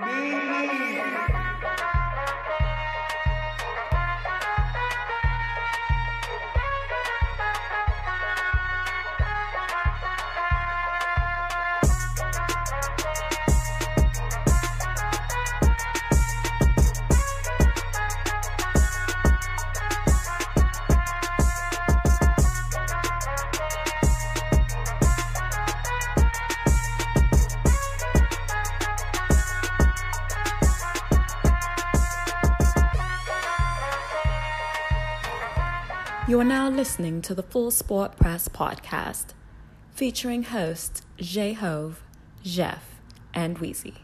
You listening to the Full Sport Press podcast, featuring hosts Jay Hove, Jeff, and Weezy.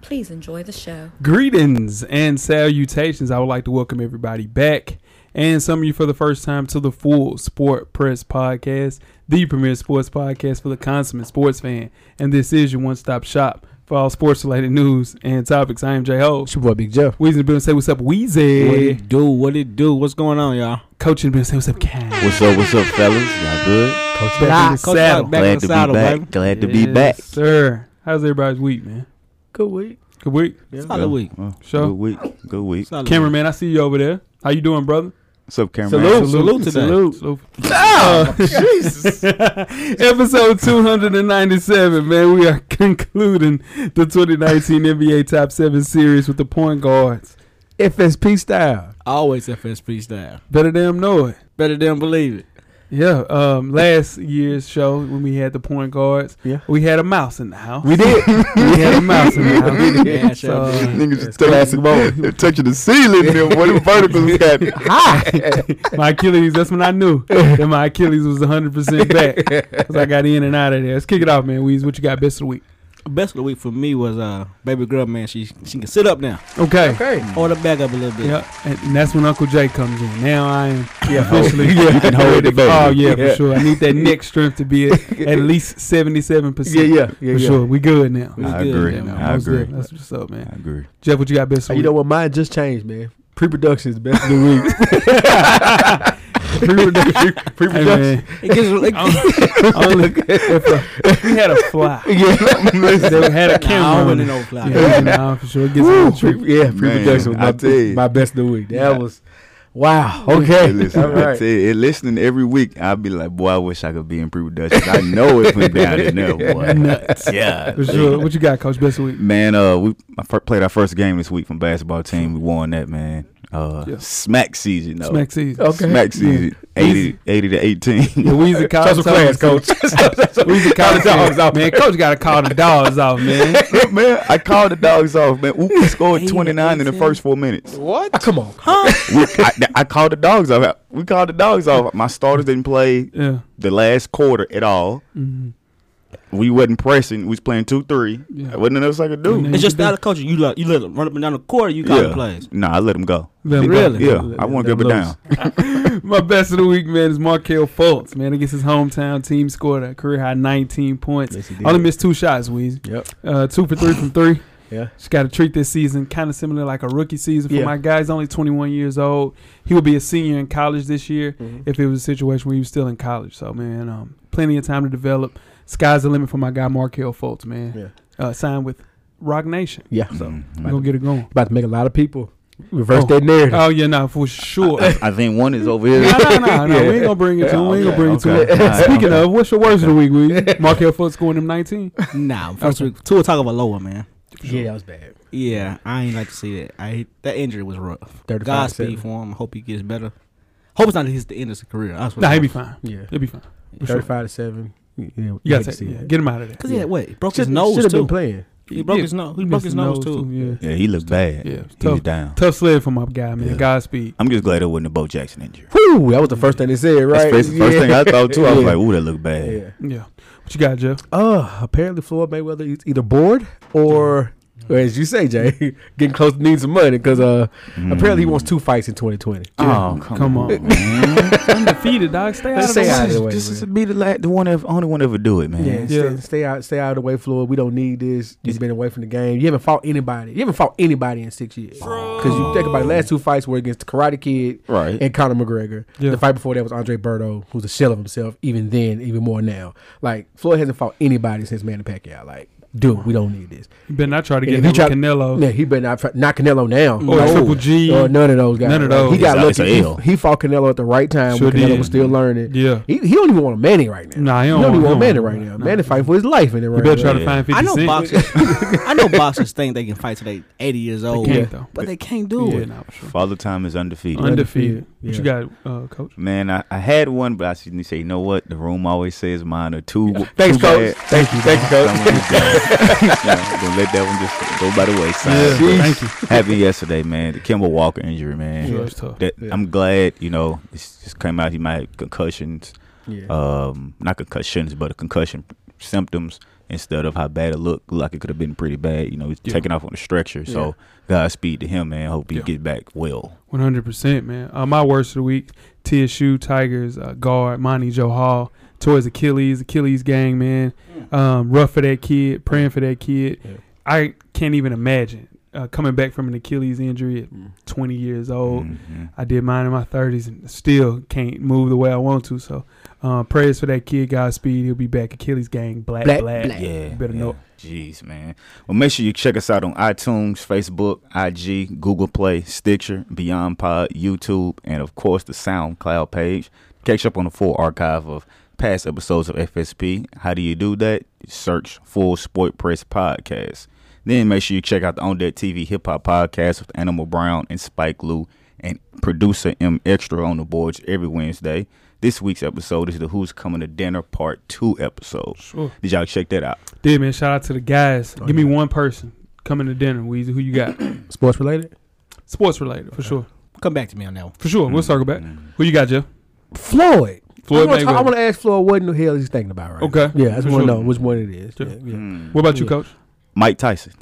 Please enjoy the show. Greetings and salutations. I would like to welcome everybody back and some of you for the first time to the Full Sport Press Podcast, the premier sports podcast for the consummate sports fan. And this is your one stop shop for all sports related news and topics. I am Jay Ho. It's your boy Big Jeff. Weezy in the building. Say what's up, What Weezy. it do? What it do? What's going on, y'all? Coach in the building. Say what's up, Cam. What's up, what's up, fellas? Y'all good? Coach Nah, back in the Coach saddle. Back- back in Glad the to saddle, be back. baby. Glad to be back. sir. How's everybody's week, man? Good week. Good week. Solid week. Well, Sure. Good week. Good week. Solid Cameraman, I see you over there. How you doing, brother? What's up, cameraman? Salute. Salute today. Salute. Salute. Oh, Jesus. Episode 297, man. We are concluding the 2019 NBA Top 7 series with the point guards. FSP style. Always FSP style. Better damn know it. Better than believe it. Yeah, um, last year's show when we had the point guards, Yeah. we had a mouse in the house. We did. We had a mouse in the house. Yeah, So, sure did. Niggas just Classic touching, touching the ceiling. Them, what the verticals got? my Achilles, that's when I knew that my Achilles was 100% back. Because I got in and out of there. Let's kick it off, man. Weez, what you got best of the week? Best of the week for me was uh baby girl man. She she can sit up now. Okay. Okay. Or the back up a little bit. Yeah, and, and that's when Uncle Jay comes in. Now I am Yeah. officially. Yeah. You can hold the baby. Oh yeah, Yeah. for sure. I need that neck strength to be at, at least seventy seven percent. yeah, yeah, for yeah. sure. We good now. We I good, agree. yeah, man. I Most agree. good. That's what's up, man. I agree. Jeff, what you got best Hey, of you know what? Mine just changed, man. Pre-production is the best of the week. Pre-production. Pre-production. Hey, man. It gets like, Only if, a, if we had a fly, yeah. they had a nah, I camera. don't on really know fly. Yeah, nah, for sure. It gets a little Pre- yeah, pre-production was I my, tell you. my best of the week. That Yeah. was wow. Hey, Okay. listen, All I tell you, it, listening every week, I'd be like, boy, I wish I could be in pre-production. I know it went down in there, boy. Nuts. Yeah. For sure. What you got, Coach? Best of week. Man, uh, we I played our first game this week from basketball team. We won that, man. Uh, Yeah. smack season, though. Smack season. Okay. Smack season, 80, 80 to 18. Yeah, Weezy called Show some class, coach. Weezy called the dogs off. Man, Coach got to call the dogs off, man. man, I called the dogs off, man. Ooh, scored 29 in the first four minutes. What? Come on. We, I, I called the dogs off. We called the dogs off. My starters didn't play Yeah. the last quarter at all. Mhm. We wasn't pressing. We was playing 2-3. Yeah. There wasn't nothing else I could do. Wasn't It's just style of coaching. You let you let them run up and down the court. You got the Yeah. plays. Nah, I let them go. Let 'em Really? go. Yeah, Let- I want let to give it 'em down. My best of the week, man, is Markelle Fultz. Man, against his hometown team, scored a career high 19 points. Yes. Only missed two shots, Weezy. Yep. Uh, two for three from three. Yeah. Just got to treat this season kind of similar like a rookie season for Yeah. my guy. He's only 21 years old. He will be a senior in college this year Mhm. if it was a situation where he was still in college. So, man, um, plenty of time to develop. Sky's the limit for my guy, Markelle Fultz, man. Yeah. Uh, signed with Roc Nation. Yeah. So, We're going to get it going. About to make a lot of people reverse Oh. that narrative. Oh, yeah, no, for sure. I think one is over here. no, no, no, no. Yeah. We ain't gonna bring it to him. We ain't gonna bring it to Okay, him. okay. Speaking Okay. of, what's your worst of the week, week? Markelle Fultz scoring them 19. Nah, first Okay. week. Two talk about lower man. Yeah, that was bad. Yeah, I ain't like to see that. I that injury was rough. 35 Godspeed for him. Hope he gets better. Hope it's not his the end of his career. That's what Nah, I- he'll be fine. Yeah. He'll be fine. For sure. 35 to 7. Yeah, You hate gotta to take, see yeah, get him out of there. Cause he had what? He broke Should- his nose should have too. been playing. He broke Yeah. his nose. He Missed broke his the nose, too. Yeah, Yeah, he looked bad. yeah. He was Tough, down. tough sled for my guy, man. Yeah. Godspeed. I'm just glad it wasn't a Bo Jackson injury. Whew, that was the first thing they said, right? That's the first, first thing I thought too. I was like, "Ooh, that looked bad." Yeah. Yeah. What you got, Jeff? Uh, apparently Floyd Mayweather is either bored or, or as you say, Jay, getting close to needing some money because uh, apparently he wants two fights in 2020. Oh, come come, on. on, man. Undefeated, dog. Stay out Let's of the stay out of way. the way. This man. is be the la- the one, ever, only one ever do it, man. Yeah, Yeah. Stay, stay out, stay out of the way, Floyd. We don't need this. You've been away from the game. You haven't fought anybody. You haven't fought anybody in six years. Because you think about it, last two fights were against the Karate Kid Right. and Conor McGregor. Yeah. The fight before that was Andre Berto, who's a shell of himself. Even then, even more now. Like Floyd hasn't fought anybody since Manny Pacquiao. Like dude, we don't need this. You better not try to get he him try- with Canelo Yeah, he better not try, not Canelo now. or No. Triple G. Or none of those guys. None of those. He got It's a- it's lucky. a He, he fought Canelo at the right time Sure when Canelo did. was still learning. yeah. He, he don't even want a Manny right now. Nah, he he don't, don't, even want he Manny right now. nah. Manny fighting for his life in it You right better now. try to find 50 I know Cent. boxers. I know boxers think they can fight till they 80 years old, can't, though. but they can't do Yeah, it. nah, for sure. Father time is undefeated. Undefeated. Yeah. What you got, uh, coach? Man, I, I had one, but I seen you say, you know what? The room always says mine are two. Thanks, too coach. Thank you. Thank you, coach. Yeah, gonna let that one just go by the wayside. Yeah, thank you. Happened yesterday, man. The Kemba Walker injury, man. Sure, it's tough. That, Yeah. I'm glad, you know, it just came out. He might have concussions, Yeah. um, not concussions, but a concussion symptoms instead of how bad it looked. Like it could have been pretty bad. You know, he's Yeah. taken off on the stretcher. So Godspeed to him, man. Hope he Yeah. gets back well. One hundred percent, man. Uh, my worst of the week: TSU Tigers uh, guard Monty Joe Hall towards Achilles, Achilles gang, man. Um, rough for that kid, praying for that kid. Yeah. I can't even imagine uh, coming back from an Achilles injury at Mm. twenty years old. Mhm. I did mine in my thirties and still can't move the way I want to. So, uh, prayers for that kid. Godspeed. He'll be back. Achilles gang, black, black. Black, black. Yeah, You better yeah. know. Jeez, man. Well, make sure you check us out on iTunes, Facebook, IG, Google Play, Stitcher, BeyondPod, YouTube, and of course the SoundCloud page. Catch up on the full archive of past episodes of FSP. How do you do that? Search Full Sport Press Podcast. Then make sure you check out the On Deck TV Hip Hop Podcast with Animal Brown and Spike Lee and producer M Extra on the boards every Wednesday. This week's episode is the Who's Coming to Dinner Part 2 episode. Sure. Did y'all check that out? Did man. Shout out to the guys. Oh, Give me one person coming to dinner. Weezy, who you got? Sports related? Sports related for sure. Come back to me on that one. For sure. We'll circle back. Mm. Who you got, Jeff? Floyd. Floyd I Mayweather. want to ask Floyd what in the hell he's thinking about right Okay. now. Yeah, I just For want to know which one it is. Sure. Yeah, yeah. Mm. What about you, Coach? Mike Tyson.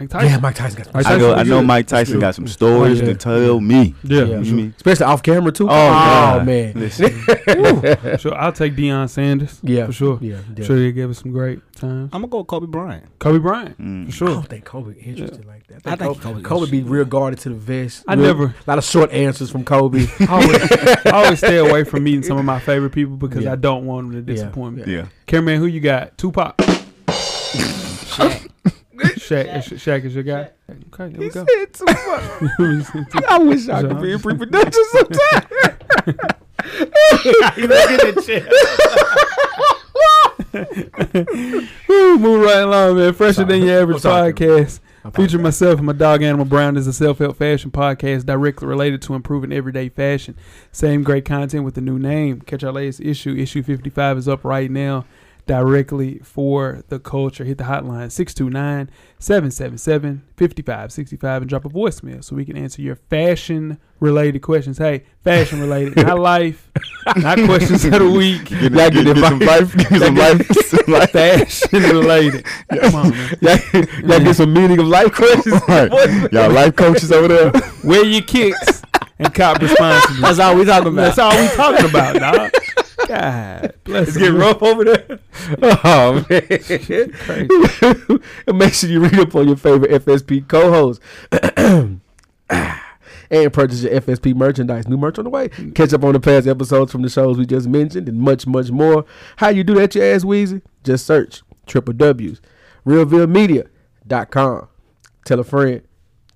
Mike Tyson. Yeah, Mike Tyson got some Mike I, Tyson go, I know. Mike Tyson got some stories Oh, yeah. to tell me. Yeah, Yeah. You sure. mean? Especially off camera too. Oh, God. man. Listen. Sure, I'll take Deion Sanders. Yeah, for sure. Yeah, yeah. Sure, he gave us some great times. I'm gonna go with Kobe Bryant. Kobe Bryant, Mm. for sure. I sure. don't think Kobe interested like that. I think Kobe, Kobe- Kobe be real guarded to the vest. I Real- never, a lot of short answers from Kobe. I always, I always stay away from meeting some of my favorite people because Yeah. I don't want them to Yeah, disappoint me. Yeah. Cameraman, who you got? Tupac. Shaq. Shaq, is- Shaq is your guy. Okay, there we go. I wish I could be in pre-production sometime. Woo, move right along, man. Fresher than your average I'm podcast. I'm Feature myself and my dog Animal Brown is a self-help fashion podcast directly related to improving everyday fashion. Same great content with a new name. Catch our latest issue. Issue 55 is up right now directly for the culture. Hit the hotline 629-777-5565 and drop a voicemail so we can answer your fashion related questions. Hey, fashion related, not life, not questions of the week. Get, Y'all get, get get some life. Get some life. some life. Fashion related. Come on, man. Y'all, y'all get some meaning of life questions. Right. Y'all life coaches over there. Wear your kicks and cop responsibly. That's all we talking about. That's all we talking about, dog. God bless. It's getting rough over there. Oh man! make sure you read up on your favorite FSP co-host. and purchase your FSP merchandise. New merch on the way. Catch up on the past episodes from the shows we just mentioned and much, much more. How you do that, you ass Weezy? Just search triple W's realvillemedia.com. Tell a friend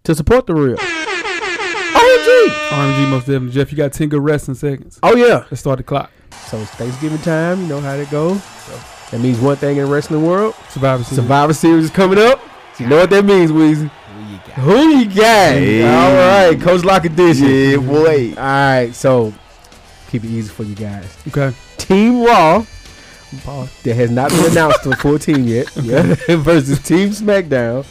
to support the real. OMG! RMG most definitely. Jeff, you got 10 good wrestling seconds. Oh yeah. Let's start the clock. So it's Thanksgiving time. You know how that goes. So that means one thing in the wrestling world. Survivor Series. Survivor Series is coming up. So you know what that means, Weezy. Who you got? Who you got? Hey. All right, Coach Lock Edition. Yeah, boy. All right, so keep it easy for you guys. Okay. Team Raw that has not been announced to a full team yet. Yeah. versus Team SmackDown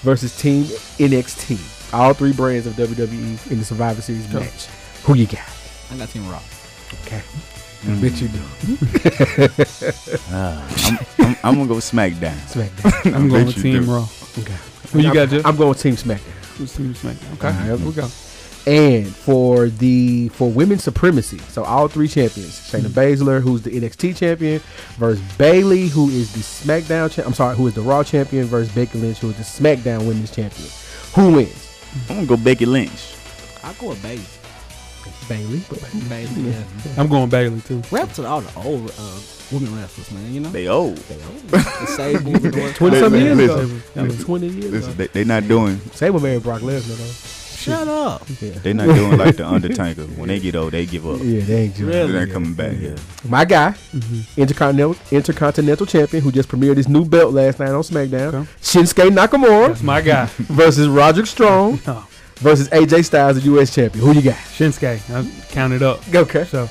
versus Team NXT. All three brands of WWE in the Survivor Series Sure. match. Who you got? I got Team Raw. Okay. Mm. Bet you do. Ah, I'm, I'm, I'm gonna go SmackDown. SmackDown. I'm going bet with Team do. Raw. Okay. Who you I'm, got, Jeff? I'm going Team SmackDown. Who's Team SmackDown? Okay. All right. Here we go. And for the for women's supremacy, so all three champions, Shayna Baszler, who's the NXT champion, versus Bayley, who is the SmackDown. Cha- I'm sorry, who is the Raw champion, versus Becky Lynch, who is the SmackDown Women's champion. Who wins? I'm gonna go Becky Lynch. I'll go with Bayley. Bayley. Bayley, yeah. I'm going Bayley too. Rap to all the old uh, women wrestlers, man. You know, They old. the Sable, the twenty something years listen, ago. That was twenty years Listen, ago. they, they not doing Sable married Brock Lesnar though. Shut up. Yeah. they not doing like the Undertaker. When they get old, they give up. Yeah, they ain't Really? They're not coming back. Yeah. My guy, Mm-hmm. Intercontinental Intercontinental Champion, who just premiered his new belt last night on SmackDown. Okay. Shinsuke Nakamura That's my guy. versus Roderick Strong Oh, versus AJ Styles, the U.S. Champion. Who you got? Shinsuke. I counted up. Okay. So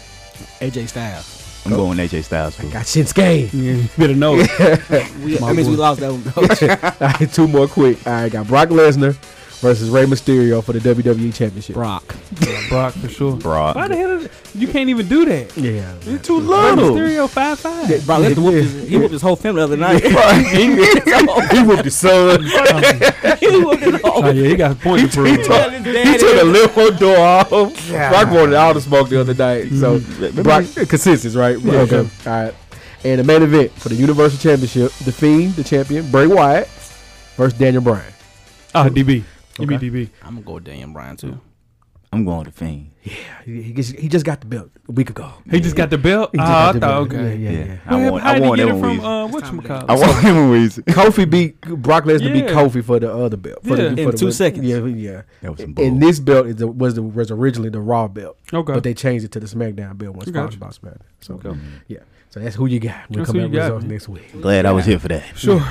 AJ Styles. I'm oh. going AJ Styles. I Got Shinsuke. yeah, you better know it. We, My that means we lost that one. All right, two more quick. All right, got Brock Lesnar versus Rey Mysterio for the WWE Championship. Brock. Brock for sure. Brock. Why the hell? Is, you can't even do that. Yeah. You're too little. little. Stereo five five. Brock Lesnar whooped his, he whooped his whole family the other night. he whooped his son. he whooped his whole Oh yeah, he got a point to prove. he took- he took the limo door off. Brock wanted all the smoke the other night. So Brock consensus, right? Yeah, okay. okay. All right. And the main event for the Universal Championship, the Fiend, the champion, Bray Wyatt versus Daniel Bryan. Ah, DB. Give me DB. I'm gonna go with Dan Bryan too. I'm going to Fiend. He, he, just, he just got the belt a week ago. He just got the belt. He Oh, just I the thought belt. okay. Yeah, yeah, Yeah. yeah. I Well, want. I want him from uh, what you call I want him with Kofi beat Brock Lesnar beat Kofi for the other belt. For Yeah. the, In for two the, seconds. Yeah, yeah. That was some bull. And this belt is the, was the, was originally the Raw belt, Okay. but they changed it to the SmackDown belt once Gotcha. sponsored by SmackDown. So Okay. yeah, so that's who you got. We'll That's come who out you results next week. Glad I was here for that. Sure.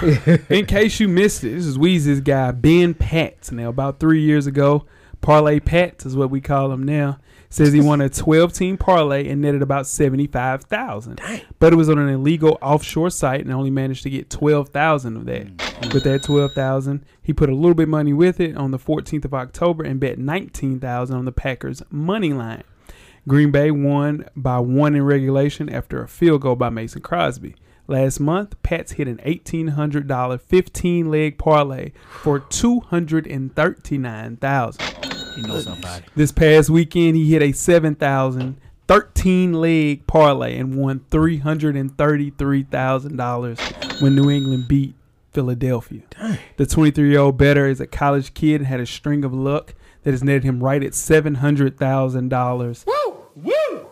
In case you missed it, this is Weezy's guy, Ben Patz. Now, about three years ago, Parlay Patz is what we call him now. Says he won a 12 team parlay and netted about 75000 But it was on an illegal offshore site and only managed to get 12000 of that. Mm. With that 12000 he put a little bit of money with it on the 14th of October and bet 19000 on the Packers' money line. Green Bay won by one in regulation after a field goal by Mason Crosby. Last month, Patz hit an $1,800 15 leg parlay for $239,000. He knows somebody. This past weekend, he hit a 7,000 13 leg parlay and won $333,000 when New England beat Philadelphia. The 23 year old better is a college kid and had a string of luck that has netted him right at $700,000 Woo! Woo!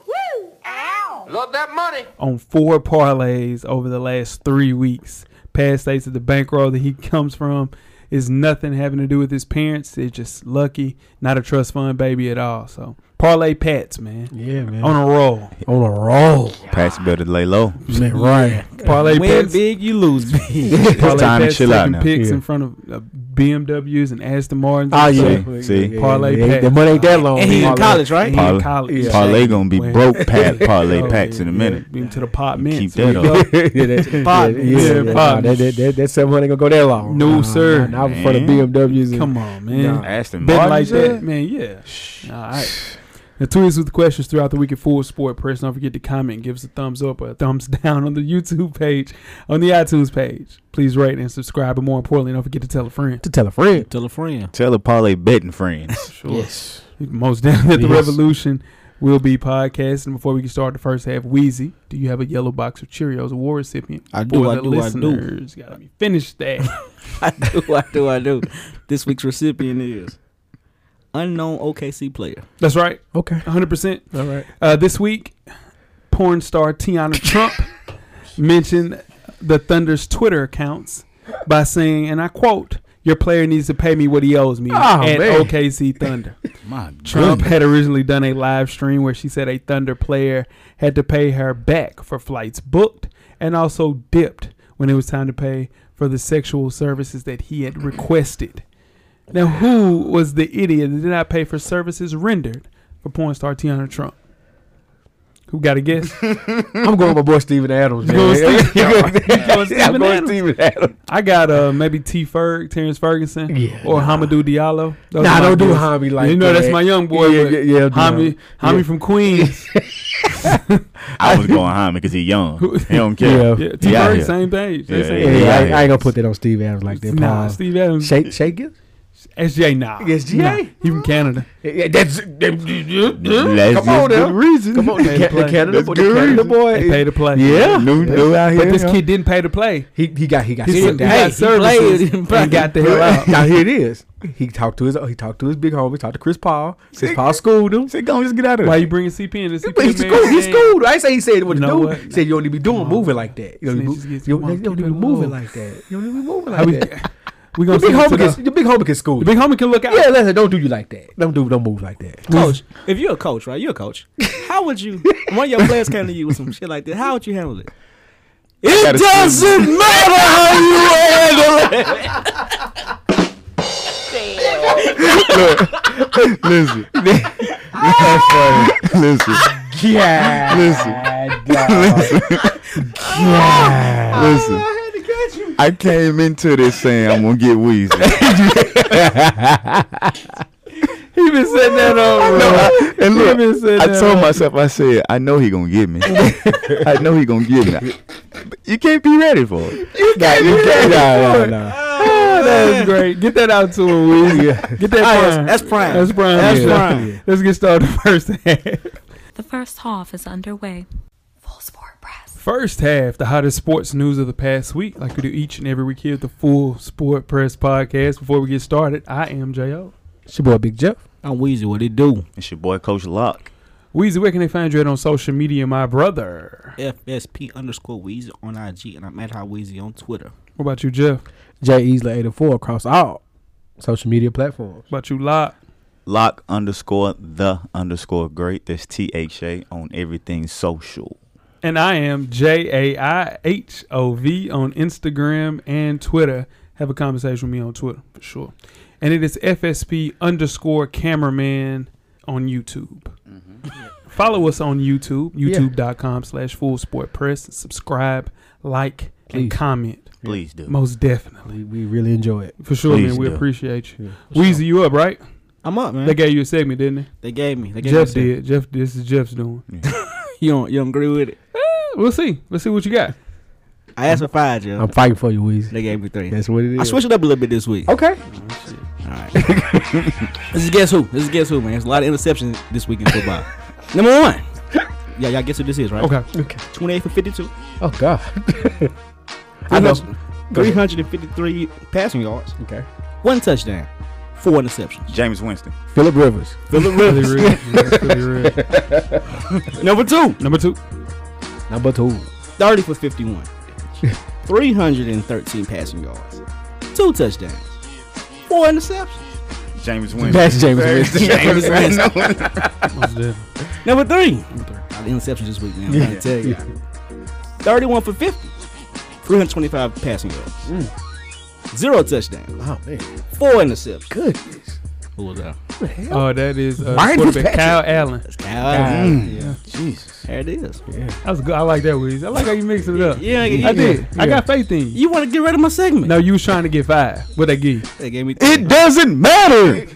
Love that money. on four parlays over the last three weeks. Past states that the bankroll that he comes from is nothing having to do with his parents. It's just lucky, not a trust fund baby at all. So parlay Patz, man, Yeah, man. on a roll. On a roll. Pat's better lay low. Man, right. Parlay Win pats, big, you lose big. parlay time to chill out taking now. pics Yeah. in front of uh, BMWs and Aston Martins. Oh yeah. stuff. See? Yeah, Parlay yeah, pack. The money ain't that long. and he in college, right? And he Parlay- in college. Yeah. Parlay gonna be When- broke. Pat parlay Oh, packs yeah, in a minute. Beam to the pot mints. Keep that up. go. yeah, that, Pod. yeah, yeah, Yeah, yeah, pod. nah, that, that, that, that seven hundred gonna go that long. No, sir. Nah, nah, for the BMWs. Come on, man. Nah. Aston Martin like man. Yeah. All right. Now, tweet us with questions throughout the week at Full Sport Press. Don't forget to comment, give us a thumbs up or a thumbs down on the YouTube page, on the iTunes page. Please rate and subscribe, but more importantly, don't forget to tell a friend. To tell a friend. Tell a friend. Tell the parlay betting friend. Sure. Yes. Most down that the Yes. revolution will be podcasting. Before we can start the first half, Weezy, do you have a yellow box of Cheerios award recipient? I do, For I the do, I do. listeners, Gotta be finished that. I do, I do, I do. This week's recipient is unknown OKC player. That's right, Okay. 100%. All right. Uh, this week, porn star Teanna Trump mentioned the Thunder's Twitter accounts by saying, and I quote, "Your player needs to pay me what he owes me." Oh, at man. OKC Thunder. My Trump goodness. had originally done a live stream where she said a Thunder player had to pay her back for flights booked and also dipped when it was time to pay for the sexual services that he had requested. Now, who was the idiot that did not pay for services rendered for porn star Teanna Trump? Who got a guess? I'm going with my boy Steven Adams. Man. going Steve- you going I'm going Adams? Steven Adams. I got uh maybe T. Ferg, Terrence Ferguson, Yeah, or nah. Hamidou Diallo. Those Nah, don't do guesses. Hami like You know that. that's my young boy. Yeah, but yeah, yeah, do Hami. Hami Yeah. from Queens. I was going Hyman because he young. Who- He don't care. Yeah. Yeah, T. Yeah, Ferg, yeah. same page. They Yeah, same Yeah, age. I, yeah, ain't- yeah. I ain't gonna put that on Steve Adams like that. Nah, Nah, Steve Adams. Shake, shake it. SGA, nah. SGA? Nah, he from Canada. Yeah, that's That's come on good now. reason. Come on, the, Pay the. Canada, That's boy, good the Canada boy. They pay to play. Yeah, New, new out here. But this kid didn't pay to play. he he got he got He, sit he down. got Hey, he played, he and got the hell out. now here it is. He talked to his he talked to his big homie. Talked to Chris Paul. Chris Paul schooled him. Say, go on, just get out of there." Why there. you bringing CP in? The But he schooled. He schooled. I say he said what You to know do. He said you don't need to be doing moving like that. You don't need to be- gets- you come on, don't you don't keep need to be it moving like that. You don't need to be moving like that. We Your gonna big send it to homie the, can your big homie can school. the big homie can look out. Yeah, listen, don't do you like that. Don't do don't move like that. Coach, if you're a coach, right? You're a coach. How would you? One of your players came to you with some shit like that. How would you handle it? It doesn't matter how you handle it. Listen. That's funny. Listen. Yeah, Listen. Listen. I came into this saying I'm gonna get Weezy. He been sitting there on, bro. and look, I told on. myself, I said, I know he gonna get me. I know he gonna get me. You can't be ready for it. You can't you be can't- ready nah, for it. nah. Oh, that's great. Get that out to him, Weezy. Get that Ah, prime. that's prime. That's prime. That's yeah. prime. Let's get started first half. The first half is underway. Full Sport Press. First half, the hottest sports news of the past week, like we do each and every week here at the Full Sport Press Podcast. Before we get started, I am J.O. It's your boy Big Jeff. I'm Weezy. What it do? It's your boy Coach Lock. Weezy, where can they find you at on social media, my brother? FSP underscore Weezy on IG, and I'm at How Weezy on Twitter. What about you, Jeff? Jay Easley 84 across all social media platforms. What about you, Lot? Lock underscore the underscore great. That's T H A on everything social. And I am J A I H O V on Instagram and Twitter. Have a conversation with me on Twitter for sure. And it is FSP underscore cameraman on YouTube. Mm-hmm. Follow us on YouTube, Yeah. youtube.com slash full sport press. Subscribe, like, and comment. Please do. Most definitely. We, we really enjoy it. For sure, Please man. We do. appreciate you. Yeah. Weezy, you up, right? I'm up, man. They gave you a segment, didn't they? They gave me. They gave Jeff me did. Jeff, this is Jeff's doing. You don't. You don't agree with it? We'll see. Let's see what you got. I asked for five, Joe. I'm fighting for you, Weezy. They gave me three. That's what it is. I switched it up a little bit this week. Okay. All right. this is guess who? This is guess who, man. There's a lot of interceptions this week in football. Number one. Yeah, y'all guess who this is, right? Okay. Okay. 28 for 52. Oh God. I know. 353 passing yards. Okay. One touchdown. Four interceptions. Jameis Winston. Philip Rivers. Philip Rivers. Red. Yeah, Philly Red. Number two. Number two. Number two. 30 for 51. 313 passing yards. Two touchdowns. Four interceptions. Jameis Winston. That's Jameis Winston. Jameis Winston. Number three. Number three. A lot of interceptions this week, man. I'm to tell you. 31 for 50. 325 passing yards. Mm. Zero touchdowns. Oh man. Four interceptions. Goodness. Who was that? What the hell? Oh, that is uh, Ryan quarterback Fitzpatrick. Kyle Allen. That's Kyle Allen. Yeah. Jesus. There it is. yeah. That was good. I like that, Weezy. I like how you mixed it up. Yeah, I yeah. did. I got faith in you. You want to get rid of my segment? No, you was trying to get five. What they give? you? They gave me It doesn't matter.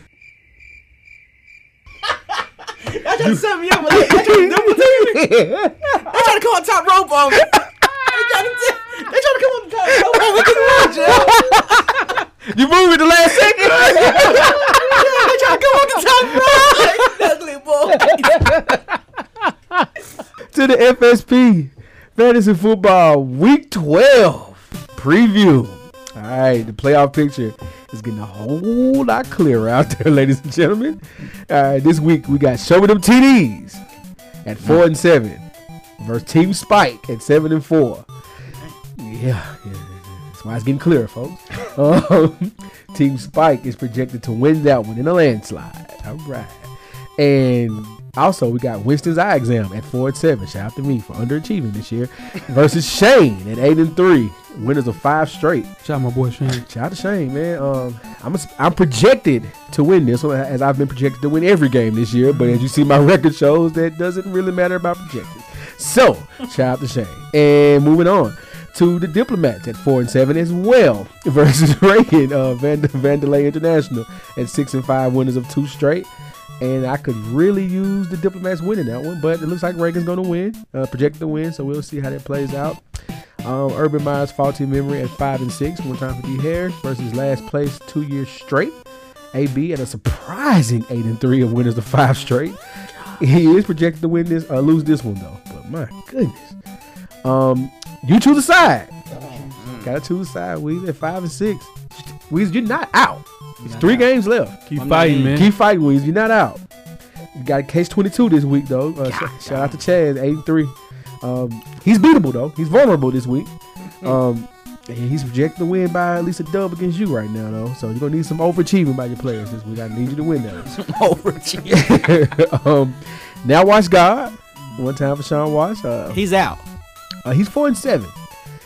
I trying to set me up. with that. They trying to double team me. They trying to call top rope on me. They trying to, t- they trying to come on the top rope on. Look at the You moved it the last second. They trying to come on the top rope. Ugly boy. to the FSP Fantasy Football Week 12 preview. All right, the playoff picture is getting a whole lot clearer out there, ladies and gentlemen. All right, this week we got Show Me Them TDs at four and seven versus Team Spike at seven and four. Yeah, yeah, it's getting clearer, folks. Um, Team Spike is projected to win that one in a landslide. All right, and also, we got Winston's eye exam at four and seven. Shout out to me for underachieving this year. Versus Shane at eight and three. Winners of five straight. Shout out my boy Shane. Shout out to Shane, man. Um, I'm a, I'm projected to win this one as I've been projected to win every game this year. But as you see, my record shows that doesn't really matter about projected. So shout out to Shane. And moving on to the diplomats at four and seven as well versus Reagan uh, Vand- Vandalay International at six and five winners of two straight. And I could really use the diplomats winning that one, but it looks like Reagan's going to win, uh, to win. So we'll see how that plays out. Um, Urban Meyer's faulty memory at five and six. One time for D Harris versus last place two years straight AB at a surprising eight and three of winners of five straight. He is projected to win this, uh, lose this one though. But my goodness, um, you choose a side. Gotta choose a side. We at five and six. Weez, you're not out. It's three games left. Keep I'm fighting, man. Keep fighting, Weez. You're not out. You got case 22 this week though. Uh, sh- shout out to Chad, eight and three. Um, he's beatable though. He's vulnerable this week. Um, and he's projected to win by at least a dub against you right now though. So you're gonna need some overachieving by your players this week. I need you to win that. um, now watch God. One time for Sean Watch. Uh, He's out. Uh, he's four and seven.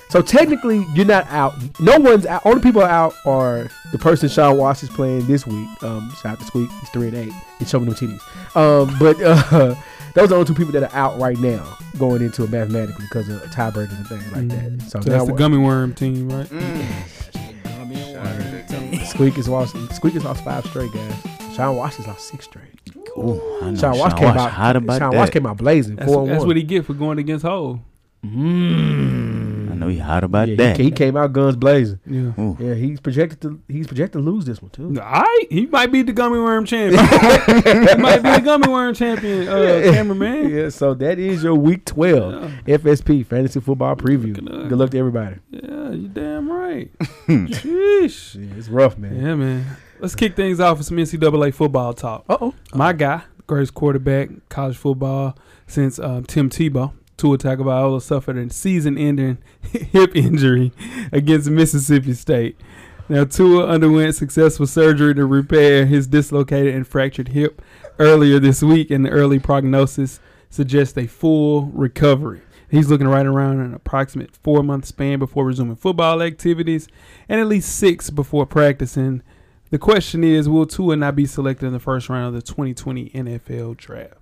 So technically, you're not out. No one's out. Only people out are the person Sean Watts is playing this week. Um, shout out to Squeak. He's three and eight. He's showing them titties. Um, but uh, those are the only two people that are out right now going into it mathematically because of tiebreakers and things like that. So, So that's the gummy worm team, right? Squeak is lost. Squeak is lost five straight, guys. Sean Watts has lost six straight. Ooh, I know Sean Watts Sean came Watts out. hot about Sean that. Watts came out blazing. That's, four and that's one. what he get for going against Hole. Mm. I know he hot about Yeah, that. He, he came out guns blazing. Yeah. Ooh. Yeah, he's projected to. He's projected to lose this one too. All right, he might be the gummy worm champion. he might be the gummy worm champion, uh, cameraman. Yeah, so that is your week 12 FSP fantasy football preview. Look at that. Good luck to everybody. Yeah, you damn right. Sheesh. Yeah, it's rough, man. Yeah, man. Let's kick things off with some NCAA football talk. Uh oh. My guy, greatest quarterback college football since um, Tim Tebow. Tua Tagovailoa suffered a season-ending hip injury against Mississippi State. Now, Tua underwent successful surgery to repair his dislocated and fractured hip earlier this week, and the early prognosis suggests a full recovery. He's looking right around an approximate four-month span before resuming football activities, and at least six before practicing. The question is, will Tua not be selected in the first round of the 2020 NFL Draft?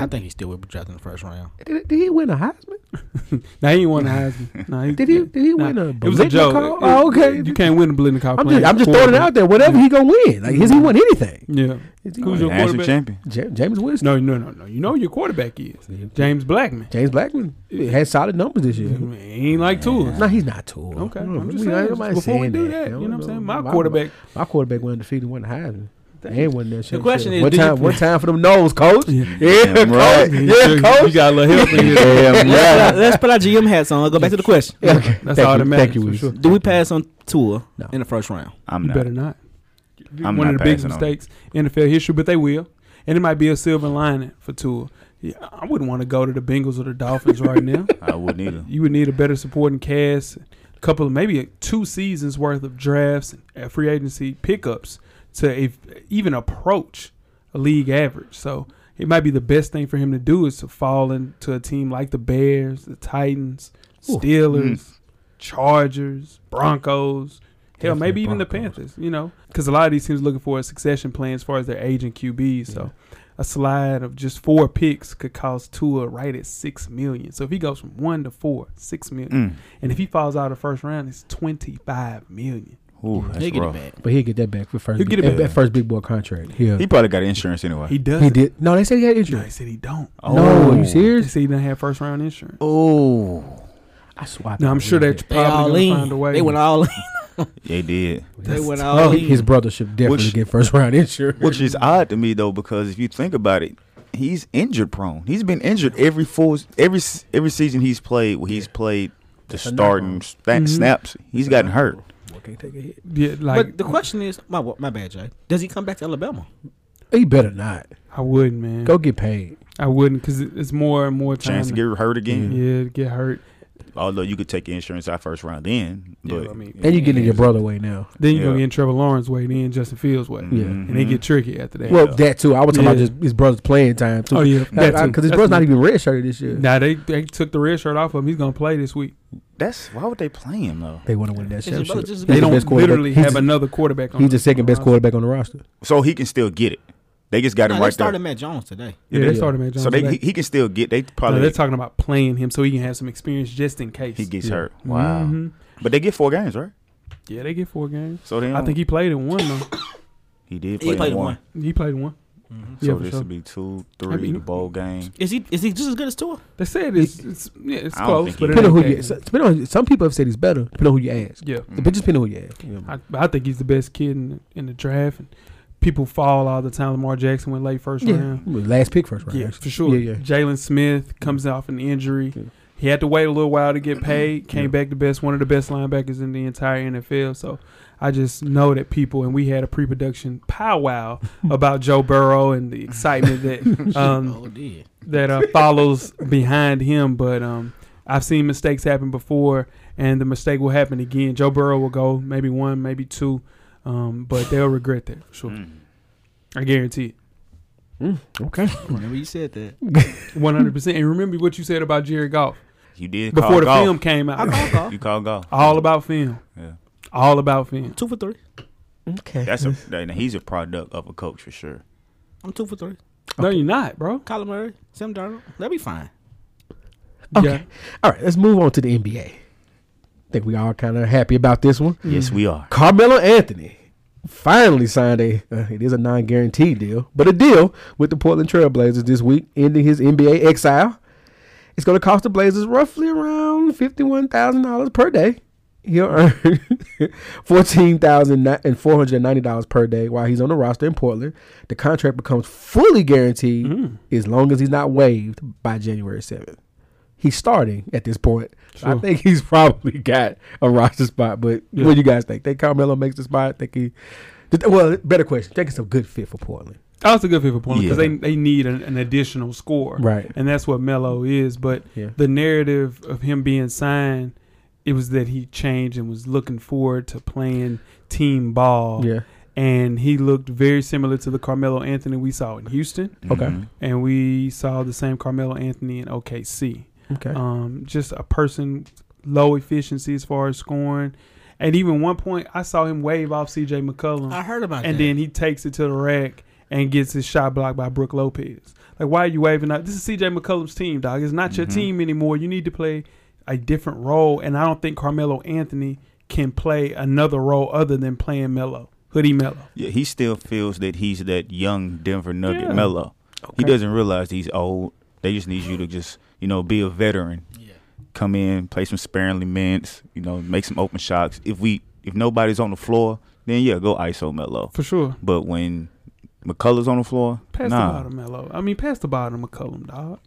I think he still will be drafted in the first round. Did, did he win a Heisman? Now he won the Heisman. No, he, Did he? Did he nah, win a? It was a Biletnikoff? joke. Oh, okay. You can't win a Blitnikoff. I'm just, I'm just throwing it out there. Whatever he gonna win. Like, has he mm-hmm. won anything? Yeah. Is he Who's your quarterback? champion. Ja- Jameis Winston. No, no, no, no. You know who your quarterback is James Blackman. James Blackman had solid numbers this year. He ain't like Tua. No, he's not too. Okay, I don't know. I'm just saying, before we do that, you know what I'm saying? My quarterback- my quarterback went undefeated, won the Heisman. And won that shit. question is, one do you- time, one time for them nose, coach. Yeah. Yeah, coach. right. Yeah, You coach. got a little help in here. Damn Let's, right. let's put our GM hats on. Let's go back to the question. Yeah, okay. That's Thank all you. that matters. Thank you, for sure. Do we pass on Tua No. in the first round? I'm You not. better not. I'm One not of the biggest passing on it. mistakes in NFL history, but they will. And it might be a silver lining for Tua. Yeah, I wouldn't want to go to the Bengals or the Dolphins right now. I wouldn't either. You would need a better supporting cast, a couple of maybe two seasons worth of drafts and free agency pickups to if, even approach a league average. So it might be the best thing for him to do is to fall into a team like the Bears, the Titans. Steelers, Chargers, Broncos. Hell, Definitely maybe even the Panthers. You know, because a lot of these teams are looking for a succession plan as far as their aging QBs. So a slide of just four picks could cost Tua right at six million. So if he goes from one to four, six million, Mm. and if he falls out of the first round, it's twenty five million. Ooh, that's He'll get rough. it back. But he'll get that back for first. He'll get it that- back. that first big boy contract. Yeah, He probably got insurance anyway. He does. he did. No, they said he had No, they said he don't. Oh. No, are you They serious? said he didn't have first round insurance. Oh, I swear. No, I'm sure had they're that. They all probably gonna find a way. They went all in. they did. They That's went tough. all in. His brother should definitely Which- get first round insurance. Which is odd to me though, because if you think about it, he's injured prone. He's been injured every full every every season he's played. Where he's played the starting knock-on. sta- Mhm. snaps. He's gotten hurt. Boy can't take a hit. Yeah, like but the question is, my my bad, Jay. Does he come back to Alabama? He better not. I wouldn't, man. Go get paid. I wouldn't because it's more and more time. Chance to get hurt again. yeah, to get hurt. Although you could take your insurance out first round then, Yeah, but I mean, And you getting in your brother way now. then you're Yeah. gonna get in Trevor Lawrence way, then Justin Fields way, Yeah. Mm-hmm. and they get tricky after that. Well, that too. I was talking about just his brother's playing time too. oh yeah. Because his That's brother's not me. even redshirted this year. Nah, they they took the red shirt off of him. He's gonna play this week. that's why would they play him though? They want to win that Is his brother championship. They don't best quarterback. literally have the- another quarterback. on He's the the second best quarterback on the roster. So he can still get it. They just got No, him right there. they started there. Mac Jones today. Yeah, Yeah. they started Mac Jones. So they today. he, he can still get. They No, probably they're talking about playing him so he can have some experience just in case he gets Yeah. hurt. Wow. Mhm. But they get four games, right? Yeah, they get four games. So they I think he played in one though. he did He play played in in one. one. He played in one. So Yeah, for this sure. would be two, three, I mean- the bowl game. Is he is he just as good as Tua? They said it's, it's yeah, it's close, but Depending on ain't who you, so- depending on, some people have said he's better. Depending on who you ask. Yeah, But just depending on who you ask. you know. I, I think he's the best kid in the, in the draft. And people fall all the time. Lamar Jackson went late first yeah, round. last pick first round. Yeah, actually. for sure. Yeah, yeah. Jaylon Smith comes off an injury. Yeah. He had to wait a little while to get paid. Came Yeah. back the best, one of the best linebackers in the entire NFL. So I just know that people, and we had a pre-production powwow about Joe Burrow and the excitement that um, oh, that uh, follows behind him. But um, I've seen mistakes happen before, and the mistake will happen again. Joe Burrow will go maybe one, maybe two, um, but they'll regret that for sure. Mm. I guarantee it. Mm, okay. Remember you said that. One hundred percent. And remember what you said about Jared Goff You did before call the golf. film came I out. golf. You called golf. All about film. Yeah. All about film. Two for three. Okay. That's a that, he's a product of a coach for sure. I'm two for three. No, you're not, bro. Kyler Murray, Sam Darnold. That'll be fine. Okay. Yeah. All right, let's move on to the NBA. Think we all kind of happy about this one. Yes, we are. Carmelo Anthony finally signed a uh, it is a non-guaranteed deal, but a deal with the Portland Trailblazers this week, ending his NBA exile. It's going to cost the Blazers roughly around fifty-one thousand dollars per day. He'll earn fourteen thousand and four hundred ninety dollars per day while he's on the roster in Portland. The contract becomes fully guaranteed Mm. as long as he's not waived by January seventh. He's starting at this point. So I think he's probably got a roster spot. But Yeah. what do you guys think? Think Carmelo makes the spot? Think he? Well, better question. Think it's a good fit for Portland. That was a good fit for Portland because Yeah. they they need an, an additional score, Right. And that's what Melo is. But Yeah. the narrative of him being signed, it was that he changed and was looking forward to playing team ball. Yeah. And he looked very similar to the Carmelo Anthony we saw in Houston, Okay. And we saw the same Carmelo Anthony in OKC. Okay. Um, just a person low efficiency as far as scoring. And even one point, I saw him wave off C.J. McCollum, I heard about and that. And then he takes it to the rack and gets his shot blocked by Brook Lopez. Like, why are you waving out? This is C.J. McCollum's team, dog. It's not your Mhm. team anymore. You need to play a different role, and I don't think Carmelo Anthony can play another role other than playing Melo, hoodie Melo. Yeah, he still feels that he's that young Denver Nugget Yeah. Melo. He doesn't realize he's old. They just need you to just, you know, be a veteran. Yeah. Come in, play some sparingly minutes, you know, make some open shots. If we if nobody's on the floor, then yeah, go ISO Melo. For sure. But when McCullough's on the floor, Pass nah. the ball to Melo. I mean, pass the bottom to McCollum, dog.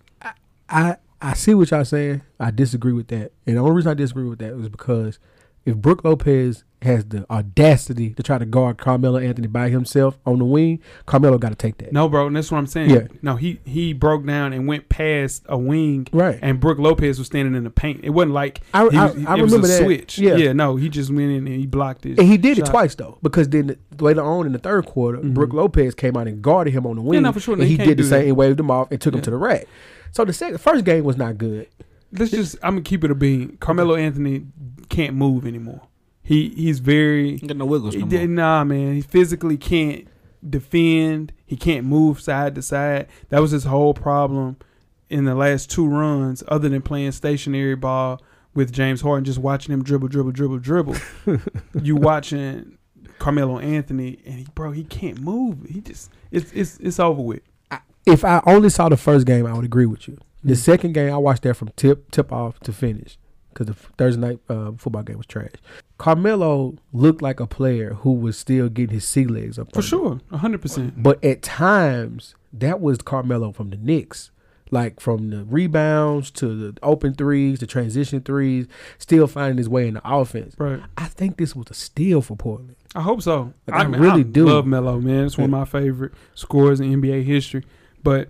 I I see what y'all saying. I disagree with that, and the only reason I disagree with that is because if Brook Lopez has the audacity to try to guard Carmelo Anthony by himself on the wing, Carmelo got to take that. No, bro, and that's what I'm saying. Yeah. No, he he broke down and went past a wing, Right. and Brook Lopez was standing in the paint. It wasn't like I- he I- I it was remember a that. switch. Yeah. yeah, no, he just went in and he blocked it. And he did it twice though, because then later on in the third quarter, Mhm. Brook Lopez came out and guarded him on the wing. no, for sure. And he he did the same and waved him off and took him to the rack. So the second, first game was not good. Let's just. I'm gonna keep it a bean. Carmelo Anthony can't move anymore. He he's very. Got no wiggles He no did, more. nah, man. He physically can't defend. He can't move side to side. That was his whole problem in the last two runs, other than playing stationary ball with James Harden, just watching him dribble, dribble, dribble, dribble. you watching Carmelo Anthony, and he, bro, he can't move. He just, it's, it's, it's over with. If I only saw the first game, I would agree with you. The Mhm. second game, I watched that from tip tip off to finish because the Thursday night uh, football game was trash. Carmelo looked like a player who was still getting his sea legs up. For sure, hundred percent. But at times, that was Carmelo from the Knicks. Like from the rebounds to the open threes, the transition threes, still finding his way in the offense. Right. I think this was a steal for Portland. I hope so. Like, I mean, really do. love Melo, man. It's one of my favorite scores in NBA history. But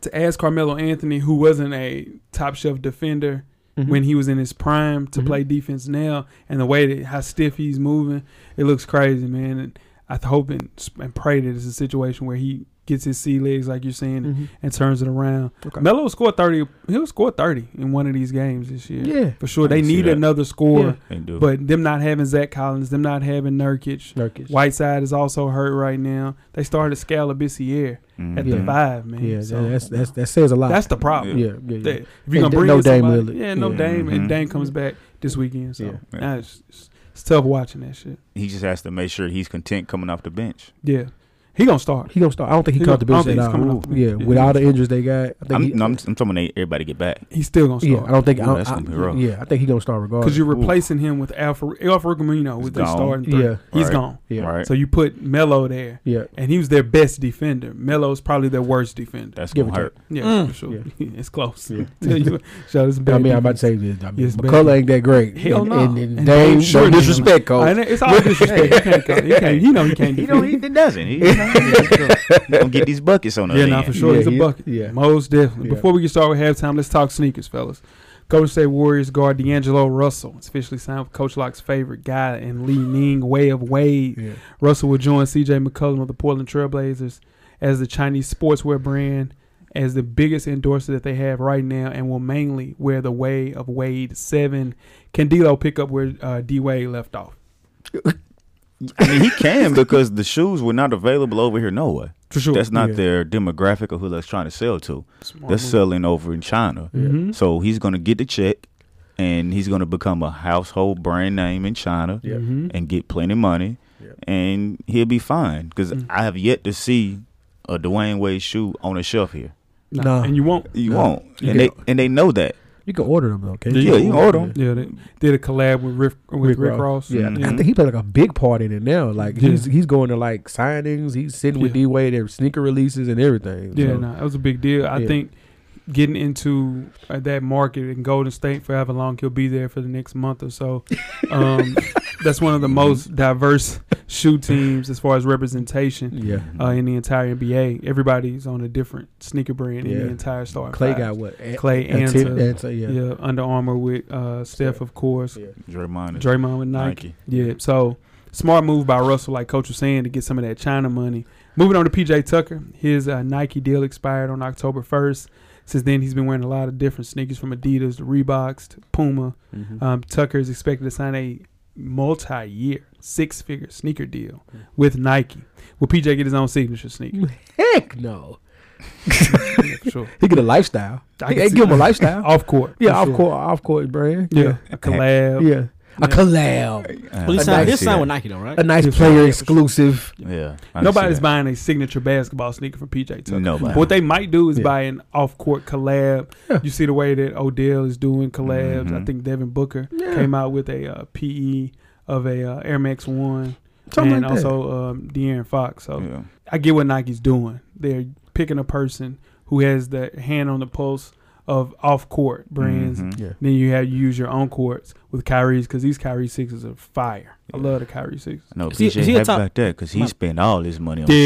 to ask Carmelo Anthony, who wasn't a top shelf defender Mm-hmm. when he was in his prime, to Mhm. play defense now, and the way that how stiff he's moving, it looks crazy, man. And I hope and, and pray that it's a situation where he gets his sea legs, like you're saying, Mhm. and turns it around. Okay. Melo scored thirty. He'll score thirty in one of these games this year. Yeah. for sure. They need another score. They do. But them not having Zach Collins, them not having Nurkic, Nurkic. Whiteside is also hurt right now. They started Skal Labissiere Mhm. at Yeah. the five, man. Yeah, So that's, that's that says a lot. that's the problem. yeah, yeah, yeah. That if you're gonna bring no Dame somebody- Lillard. yeah, no Yeah. Dame, and Mhm. Dame comes back this weekend. So Yeah. nah, it's, it's, it's tough watching that shit. he just has to make sure he's content coming off the bench. Yeah, He gonna start. He gonna start. I don't think he, He caught the gonna- I bench don't at all. coming off the bench. Yeah, Yeah, with all the injuries they got, I think I'm, he, no, I'm, I'm talking about everybody get back. He's still gonna yeah, start. I don't think. I don't, that's I, gonna be rough. yeah, I think he gonna start regardless. because you're Ooh. replacing him with Alpha Alpha Camino with the gone. starting three. Yeah. He's Right. gone. yeah, Right. So you put Melo there, yeah. and he was their best defender. Melo's probably their worst defender. That's Give gonna or hurt. Yeah, Mm. for sure. Yeah. it's close. Yeah. Tell you, shout out to I bad mean, I'm about to say this. I mean, Yes, McCullough ain't that great. Hell no. And, and, And Dame, Dame no disrespect, coach. I it's all disrespect. He can't. He can't. You know he can't. He don't. He doesn't. He, you know, gonna, get these buckets on the Yeah, other nah, for sure. Yeah, He's a bucket. yeah. Most definitely. Yeah. Before we get started with halftime, let's talk sneakers, fellas. Golden State Warriors guard D'Angelo Russell is officially signed with Coach Lock's favorite guy and Li-Ning Way of Wade. Yeah. Russell will join CJ McCollum of the Portland Trailblazers as the Chinese sportswear brand as the biggest endorser that they have right now and will mainly wear the Way of Wade 7. Can D'Lo pick up where uh, D Wade left off? I mean, he can because the shoes were not available over here. No way. For sure. That's not Yeah. their demographic of who they're trying to sell to. Smart They're move. selling over in China. Mhm. So he's gonna get the check, and he's gonna become a household brand name in China Yeah. Mhm. and get plenty of money, Yeah. and he'll be fine. Because Mm. I have yet to see a Dwyane Wade shoe on a shelf here. Nah. Nah. And you won't. You No. won't, You and can- they and they know that. You can order them though. Okay. Yeah, you can order them. Yeah, they did a collab with Rick, with Rick, Rick Ross. Yeah, Mhm. I think he played like a big part in it now. Like he's Yeah. he's going to like signings. He's sitting with Yeah. D Wade at sneaker releases and everything. Yeah, So, no, that was a big deal. I Yeah. think getting into uh, that market in Golden State for however long he'll be there for the next month or so. Um, that's one of the most diverse shoe teams as far as representation Yeah. uh, in the entire NBA. Everybody's on a different sneaker brand in the entire starting Klay five. got what? A- Klay a and ten- to- yeah. yeah. Under Armour with uh, Steph, of course. Yeah. Draymond, is Draymond with Nike. Nike. Yeah, so smart move by Russell, like Coach was saying, to get some of that China money. Moving on to PJ Tucker, his uh, Nike deal expired on October 1st. Since then, he's been wearing a lot of different sneakers from Adidas to Reeboks to Puma. Mhm. Um, Tucker is expected to sign a multi-year, six-figure sneaker deal Hmm. with Nike. Will PJ get his own signature sneaker? Heck no. yeah, sure. He get a lifestyle. I He, give him a lifestyle. Off court. yeah, off sure. court, off court brand. Yeah, a collab. yeah. Yeah. A collab. Well, he signed, nice- he signed with Nike though, right? A nice Yeah, player yeah, exclusive. Yeah, I Nobody's buying a signature basketball sneaker from PJ Tucker. Nobody. But what they might do is Yeah. buy an off-court collab. Yeah. You see the way that Odell is doing collabs. I Mhm. think Devin Booker Yeah. came out with a uh, PE of a uh, Air Max One, Something and like also um, De'Aaron Fox. So Yeah. I get what Nike's doing. They're picking a person who has the hand on the pulse of off-court brands. Mhm. Yeah. Then you have you use your own courts with Kyrie's because these Kyrie sixes are fire. I love the Kyrie sixes. No, Is he- is he a top- about that because he My- spent all his money on Yeah,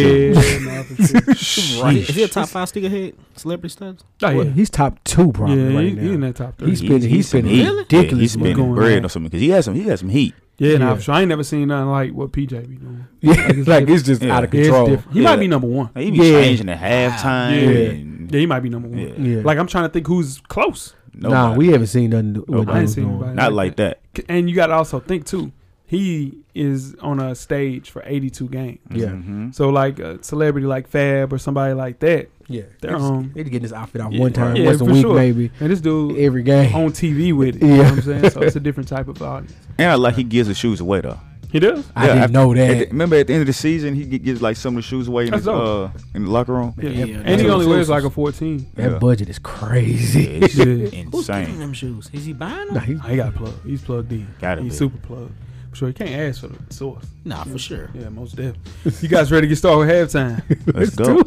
shoes. no. Right. Is he a top five sneakerhead? Celebrity status? Oh, Well, yeah. he's top two probably yeah, right he, now. he in that top three. He's spending- he's some spending heat. Really? Yeah, ridiculous he's money spending going bread on. or something because he has some. He has some heat. Yeah, nah, Yeah. for sure. I ain't never seen nothing like what PJ be doing. yeah, Like, it's like it's just Yeah. out of control. He Yeah. might be number one. He be Yeah. changing at halftime. Yeah. and Yeah, he might be number one. Yeah. Yeah. Like I'm trying to think who's close. nah, we haven't seen nothing. What Nobody. I ain't dude's seen doing. nobody. not like that. C- And you got to also think too. He is on a stage for 82 games. Yeah. Mhm. So like a celebrity like Fab or somebody like that, Yeah, They're They home. They get this outfit out Yeah. one time, Yeah, once a for week sure. maybe. and this dude Every game. on TV with it. You know Yeah. what I'm saying? So it's a different type of audience. And I like he gives the shoes away though. He does. I Yeah, didn't after- know At that. the- remember at the end of the season, he gi- gives like some of the shoes away in, his, uh, in the locker room. Yeah. Yeah, and he only what- wears like a 14. that Yeah. budget is crazy. It's Yeah. Who's getting them shoes? Is he buying nah, them? he's, He got plugged. He's plugged in. Gotta He's be. super plugged. For sure. You can't ask for the source. Nah, for sure. Yeah, most definitely. you guys ready to get started with halftime? Let's go.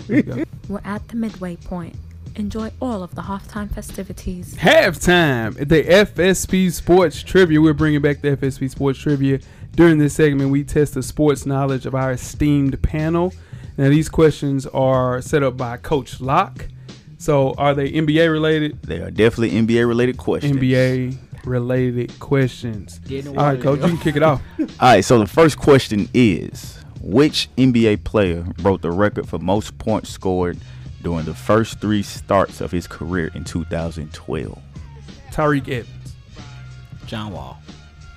We're at the midway point. Enjoy all of the halftime festivities. halftime at the FSP Sports Trivia. We're bringing back the FSP Sports Trivia. During this segment, we test the sports knowledge of our esteemed panel. Now, these questions are set up by Coach Lock. So, are they NBA related? They are definitely NBA related questions. NBA related questions. Get in the All right, Coach, you can kick it off. All right, so the first question is Which NBA player broke the record for most points scored during the first three starts of his career in 2012? Tyreke Evans. John Wall.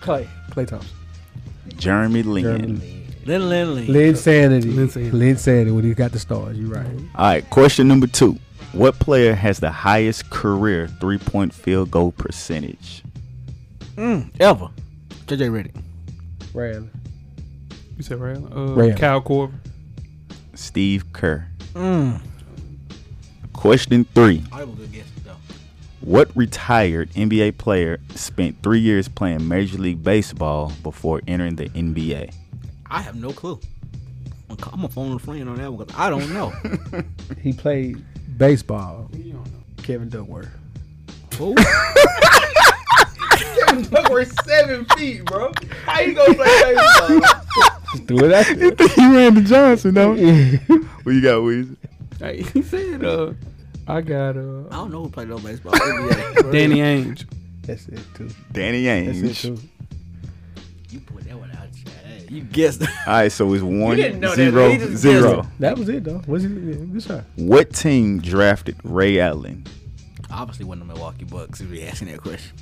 Klay. Klay Thompson. Jeremy Lin. Jeremy Little Lily. Lin Sanity. Lin Sanity. Lin Sanity when he got the stars. You're right. All right, question number two. What player has the highest career three point field goal percentage? Mm, ever. JJ Redick. Ran. You said right? Uh, Ray Allen. Kyle Korver. Steve Kerr. Mm. Question three. I was a good guess though. What retired NBA player spent three years playing Major League Baseball before entering the NBA? I have no clue. I'm ca- I'm gonna phone a friend on that one 'cause I don't know. He played baseball. Kevin Duckworth. Who? We're seven feet, bro. How you gonna play baseball? Just threw it out there. he ran to Johnson, though. what you got, Weezy? Hey, he said, uh, I got uh, I don't know who played no baseball. NBA. Danny Ainge. That's it too. Danny That's it Ainge. too. You put that one out. Chad. You guessed. All right, so it's one didn't know that, zero he just zero. guessed That was it though. Was it? Yeah, good shot. What team drafted Ray Allen? Obviously, wasn't the Milwaukee Bucks. If you're asking that question.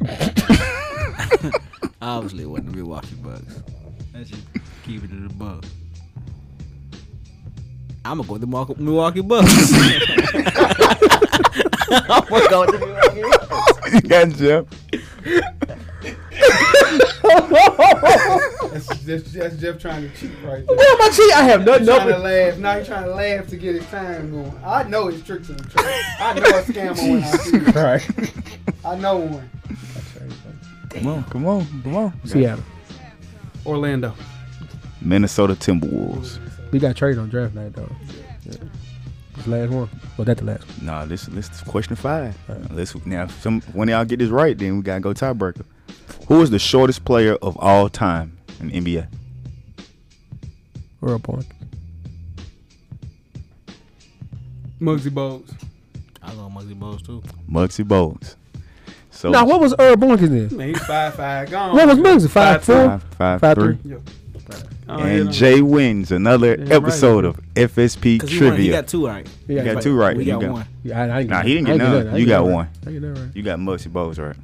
Obviously, it wasn't the Milwaukee Bucks. Let's just keep it to the Bucks. I'm gonna go with the Milwaukee- Milwaukee Bucks. I'm gonna go with the Milwaukee Bucks. you got Jeff. That's, that's, that's Jeff trying to cheat right there. Damn, my cheat. I have nothing. He's trying to laugh. Now he's trying to laugh to get his time going. I know his tricks in the tricks. I know a scammer when I see it. right. I know one. Come on, come on, come on. Seattle. Orlando. Minnesota Timberwolves. We got traded on draft night though. Yeah. This last one. Well, that the last one. Nah, this this is question five. Let's now some when y'all get this right, then we gotta go tiebreaker. Who is the shortest player of all time in NBA? Earl Point. Muggsy Bogues. I go Muggsy Bogues too. Muggsy Bogues. So Now, what was Earl Boykins then? Man, he's five five. Gone. What was Muggsy? Five, four? five, five, Five, three. three. Oh, And no. Jay wins another Damn right. episode of FSP Cause he, won, he Trivia. got two right. Yeah, You got right. two right. We You got one. Yeah, I, I ain't Nah, get he didn't get none. I ain't You get got one. right. I ain't get that right. You got Muggsy Bogues right.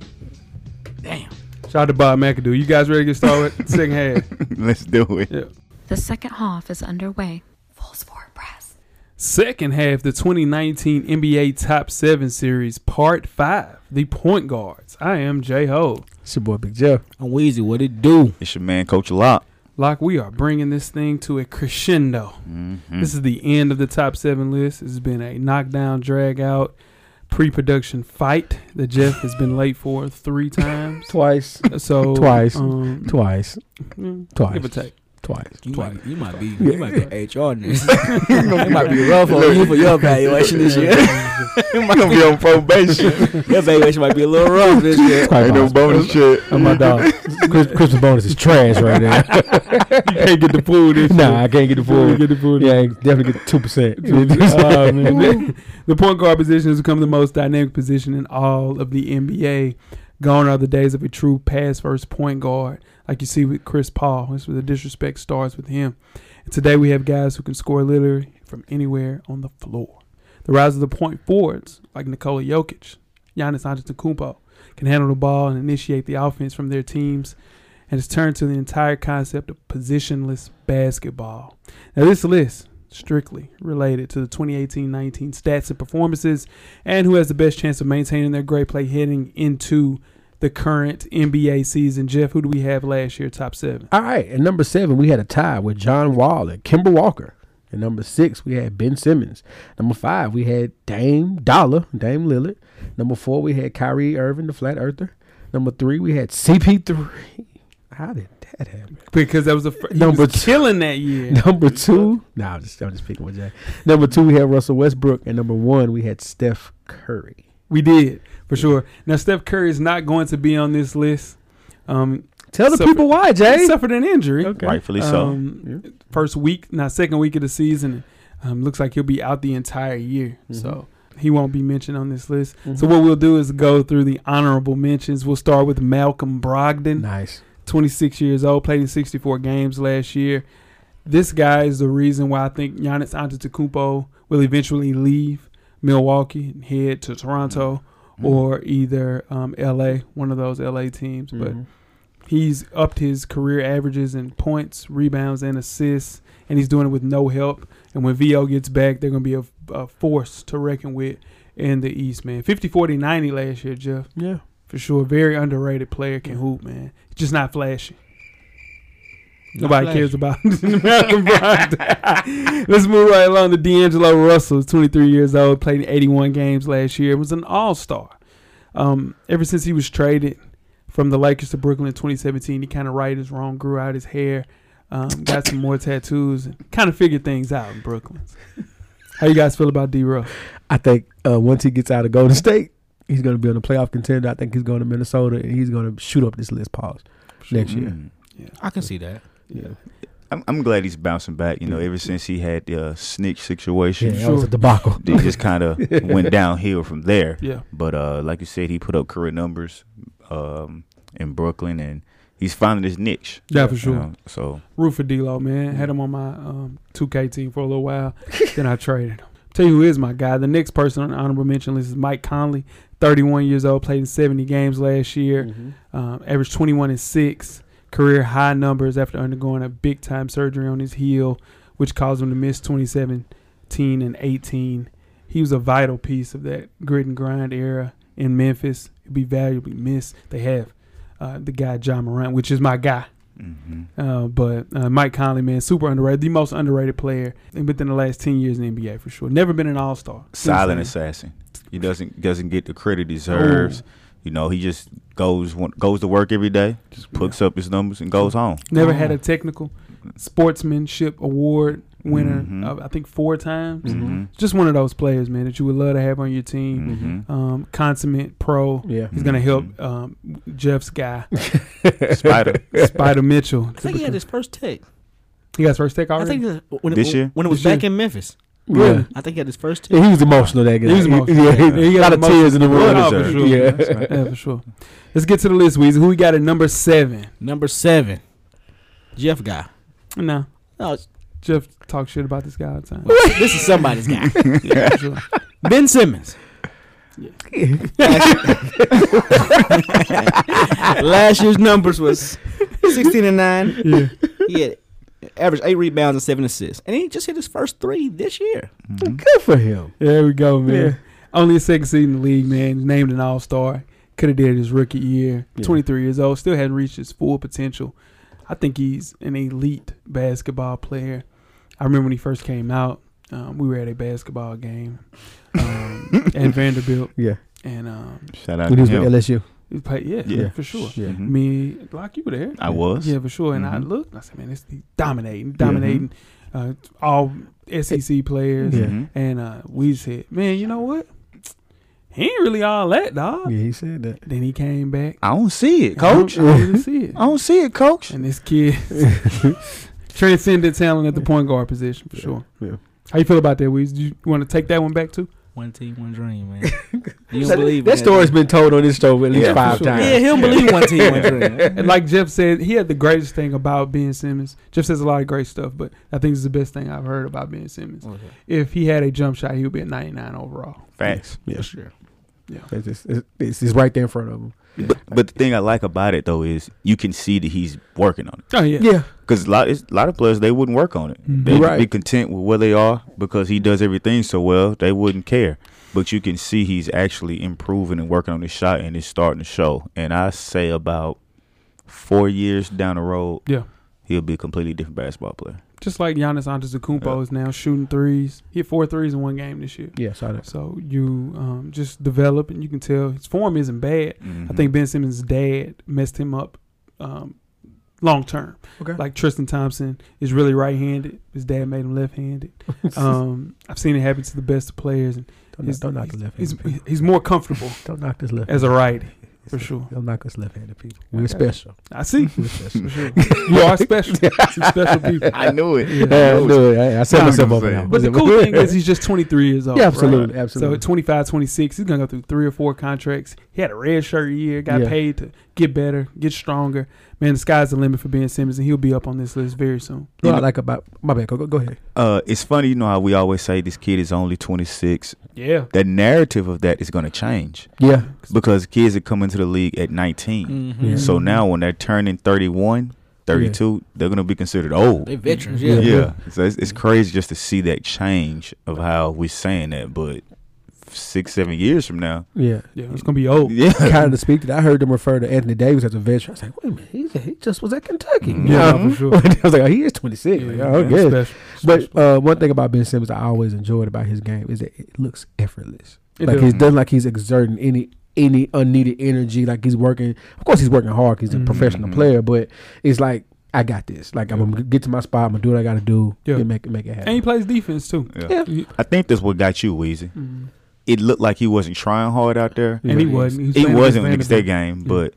Damn. Shout out to Bob McAdoo. You guys ready to get started with the second half? Let's do it. Yeah. The second half is underway. Full sport press. Second half, the 2019 NBA Top 7 Series, Part 5, the point guards. I am J Ho. It's your boy Big Jeff. I'm Weezy. What it do? It's your man, Coach Lock. Like, we are bringing this thing to a crescendo. Mm-hmm. This is the end of the top seven list. Has been a knockdown, drag out, pre production fight that Jeff has been late for three times. Twice. So, Twice. Um, Twice. mm, Twice. Give or take. Twice. You Twice. might, you might be, you might be an HR nurse. it might be rough on you for your evaluation this year. You might gonna be on probation. your evaluation might be a little rough this year. Quite Ain't no bonus shit. Oh my dog. Chris, Christmas bonus is trash right now. You can't get the pool this year. nah, I can't get the You get the pool. Yeah, I definitely get two percent. Oh, man. the point guard position has become the most dynamic position in all of the NBA. Gone are the days of a true pass first point guard, like you see with Chris Paul. That's where the disrespect starts with him. And today we have guys who can score literally from anywhere on the floor. The rise of the point forwards, like Nikola Jokic, Giannis Antetokounmpo, can handle the ball and initiate the offense from their teams, and it's turned to the entire concept of positionless basketball. Now, this list strictly related to the 2018-19 stats and performances, and who has the best chance of maintaining their great play heading into the current NBA season. Jeff, who do we have last year top seven? All right, at number seven, we had a tie with John Wall and Kemba Walker. At number six, we had Ben Simmons. Number five, we had Dame Dollar, Dame Lillard. Number four, we had Kyrie Irving, the Flat Earther. Number three, we had CP3. How did that happen? Because that was the fir- he Number was two. killing that year. Number two, no, I'm just, I'm just picking with Jay. Number two, we had Russell Westbrook, and number one, we had Steph Curry. We did for sure. Now Steph Curry is not going to be on this list. Um, Tell the Suffered- people why, he Jay. suffered an injury. Okay. Rightfully so. Um, First week, now second week of the season, um, looks like he'll be out the entire year. Mhm. So he won't be mentioned on this list. Mhm. So what we'll do is go through the honorable mentions. We'll start with Malcolm Brogdon, Nice. 26 years old, played in 64 games last year. This guy is the reason why I think Giannis Antetokounmpo will eventually leave Milwaukee and head to Toronto Mm-hmm. or either um, LA, one of those LA teams. But Mhm. he's upped his career averages in points, rebounds, and assists, and he's doing it with no help. And when VO gets back, they're going to be a, a force to reckon with in the East, man. 50, 40, 90 last year, Jeff. yeah. For sure. Very underrated player, can hoop, man. Just not flashy. Nobody Flash. cares about Malcolm Brogdon. Let's move right along to D'Angelo Russell, 23 years old, played 81 games last year. Was an All Star. Um, ever since he was traded from the Lakers to Brooklyn in 2017, he kind of righted his wrong, grew out his hair, um, got some more tattoos, and kind of figured things out in Brooklyn. How you guys feel about D. Russ? I think uh, once he gets out of Golden State, he's going to be on the playoff contender. I think he's going to Minnesota and he's going to shoot up this list. Pause next year. Mm. I can see that. Yeah, I'm, I'm glad he's bouncing back. You know, ever since he had the uh, snitch yeah, situation, that was a debacle. they just kind of went downhill from there. Yeah. But uh, like you said, he put up career numbers um, in Brooklyn, and he's finding his niche. Yeah, for you sure. know, so Root for D'Lo, man. Had him on my um, 2K team for a little while. then I traded him. Tell you who is my guy. The next person on the honorable mention list is Mike Conley, 31 years old, played in 70 games last year, Mm-hmm. um, averaged 21 and 6, career high numbers after undergoing a big time surgery on his heel, which caused him to miss 2017 and 18. He was a vital piece of that grit and grind era in Memphis. He'd be valuably missed. They have uh, the guy Ja Morant, which is my guy. Mhm. Uh, but uh, Mike Conley, man, super underrated, the most underrated player within the last ten years in the NBA for sure. Never been an All Star. silent assassin. He doesn't doesn't get the credit he deserves. You know, he just goes goes to work every day, just puts up his numbers and goes home. Never had a technical sportsmanship award winner. Mhm. Uh, I think four times. Mhm. Just one of those players, man, that you would love to have on your team. Mhm. Um, consummate pro. Yeah. He's gonna help Mhm. um, Jeff's guy, Spider. Spida Mitchell. I think he had his first take. He got his first take I already. think uh, when This it, year? when it was This back year. in Memphis. Really? I think he had his first take. Yeah, he was emotional that game. He was emotional. Yeah, Yeah, he a got lot of emotional. tears in the room. Oh, for sure. Yeah. Right. yeah, for sure. Let's get to the list, Weezy. Who we got at number seven? Number seven, Jeff guy. No, No, it's- Jeff talks shit about this guy all the time. this is somebody's guy. yeah, for sure. Ben Simmons. Last year's numbers was 16 and 9. Yeah. He had average eight rebounds and seven assists. And he just hit his first three this year. Mhm. Good for him. There we go, man. Yeah. Only a second seed in the league, man. He's named an All Star. Could have did it his rookie year. Yeah. 23 years old. Still hadn't reached his full potential. I think he's an elite basketball player. I remember when he first came out. Um, we were at a basketball game um, at Vanderbilt, Yeah. and um, Shout out When to he was with. LSU. he played. Yeah, Yeah. for sure. Yeah. Me, like you were there. I was. Yeah, for sure. And I Mhm. looked. I said, man, this he dominating, dominating. Uh, all SEC players. Yeah. Mhm. And uh, we said, man, you know what? He ain't really all that, dog. Yeah, he said that. Then he came back. I don't see it, and I don't- coach. I don't see it. I don't see it, coach. And this kid transcended talent at the point guard position for sure. Yeah. How you feel about that, Weez? Do you want to take that one back too? One team, one dream, man. You don't That, believe that in story's been told on this show at least Yeah, five sure. times. Yeah, he don't believe one team, one dream. And like Jeff said, he had the greatest thing about Ben Simmons. Jeff says a lot of great stuff, but I think it's the best thing I've heard about Ben Simmons. If he had a jump shot, he would be at 99 overall. Facts. Yeah. For sure. It's, it's, it's, it's right there in front of him. But, but the thing I like about it though is you can see that he's working on it. Oh yeah, Yeah. Because a lot, it's, a lot of players they wouldn't work on it. Mhm. They'd Right. be content with where they are because he does everything so well. They wouldn't care. But you can see he's actually improving and working on his shot, and it's starting to show. And I say about four years down the road, Yeah. he'll be a completely different basketball player. Just like Giannis Antetokounmpo is now shooting threes. He hit four threes in one game this year. Yeah, saw that. So you um, just develop, and you can tell his form isn't bad. I Mhm. think Ben Simmons' dad messed him up um, long term. Okay. Like Tristan Thompson is really right-handed. His dad made him left-handed. um, I've seen it happen to the best of players, and Don't, knock- don't knock the left he's, he's more comfortable Don't knock this left as a righty, for sure. Don't knock us left handed people. We're Okay. special. I see. We're special. For sure. You are special. Some special people. I knew it. Yeah. Yeah, I knew it. I, I set myself I'm up saying. now. But the cool thing is he's just 23 years old. yeah, right? absolutely, So absolutely. at 25, 26, he's going to go through three or four contracts. He had a red shirt year, got Yeah. paid to get better, get stronger. Man, the sky's the limit for Ben Simmons, and he'll be up on this list very soon. what I like about my bad. Go, go, go ahead. Uh, it's funny, you know how we always say this kid is only 26. Yeah. The narrative of that is going to change Yeah, because kids are coming into the league at 19. Mm-hmm. Yeah. So now when they're turning 31, 32, they're going to be considered old. They veterans, Yeah. yeah. Yeah. So it's, it's crazy just to see that change of how we're saying that. But six, seven years from now. Yeah. Yeah, it's gonna be old. Yeah. kind of to speak that. I heard them refer to Anthony Davis as a veteran. I was like, wait a minute, he's, he just was at Kentucky. Mhm. You Yeah, know? for sure. I was like, oh, he is 26. Like, oh, man, yeah. special, But uh, one thing about Ben Simmons I always enjoyed about his game is that it looks effortless. It like does. he doesn't like he's exerting any any unneeded energy. Like he's working. Of course, he's working hard. He's a Mhm. professional Mhm. player, but it's like I got this. Like I'm gonna get to my spot. I'm gonna do what I got to do. Yeah. and make it make it happen. and he plays defense too. Yeah. Yeah. I think that's what got you, Weezy. mhm. It looked like he wasn't trying hard out there. And he wasn't. was He playing wasn't in the against state Vanderbilt. game, Yeah. but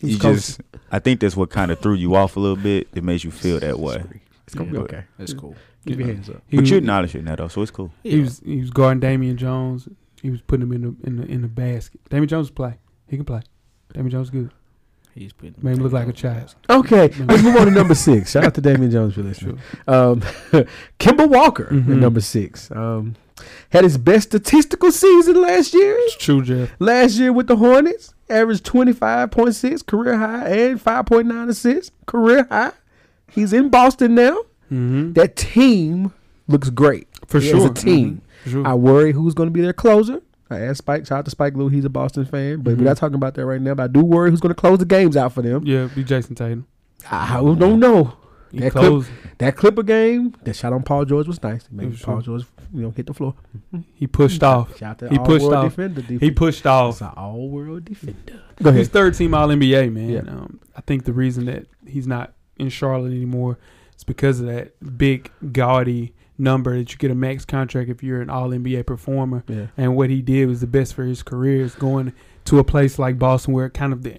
He you was just. I think that's what kind of threw you off a little bit. It made you feel that way. It's gonna be okay. That's cool. Keep your hands up. He But was- you acknowledge it now, though, so it's cool. He was he was guarding Damian Jones. He was putting him in the in the in the basket. Damian Jones play. He can play. Damian Jones good. He's putting Made him look like a child. Okay, let's move on to number six. Shout out to Damian Jones for listening. Sure. Um, Kemba Walker at Mhm. number six um, had his best statistical season last year. It's true, Jeff. Last year with the Hornets, averaged twenty five point six career high and five point nine assists career high. He's in Boston now. Mm-hmm. That team looks great For sure. a team. For sure. I worry who's going to be their closer. I asked Spike. Shout out to Spike Lou. He's a Boston fan, but Mhm. we're not talking about that right now. But I do worry who's going to close the games out for them. yeah, be Jayson Tatum. I don't know. That closed. That Clipper game, that shot on Paul George was nice. Maybe Paul true. George, you know, hit the floor. He pushed off. Shout out to He all pushed world off. defender. He pushed off. It's an all world defender. Go ahead. He's ahead. third team All NBA, man. Yeah. Um, I think the reason that he's not in Charlotte anymore is because of that big gaudy number that you get a max contract if you're an All NBA performer. Yeah. And what he did was the best for his career is going to a place like Boston where kind of the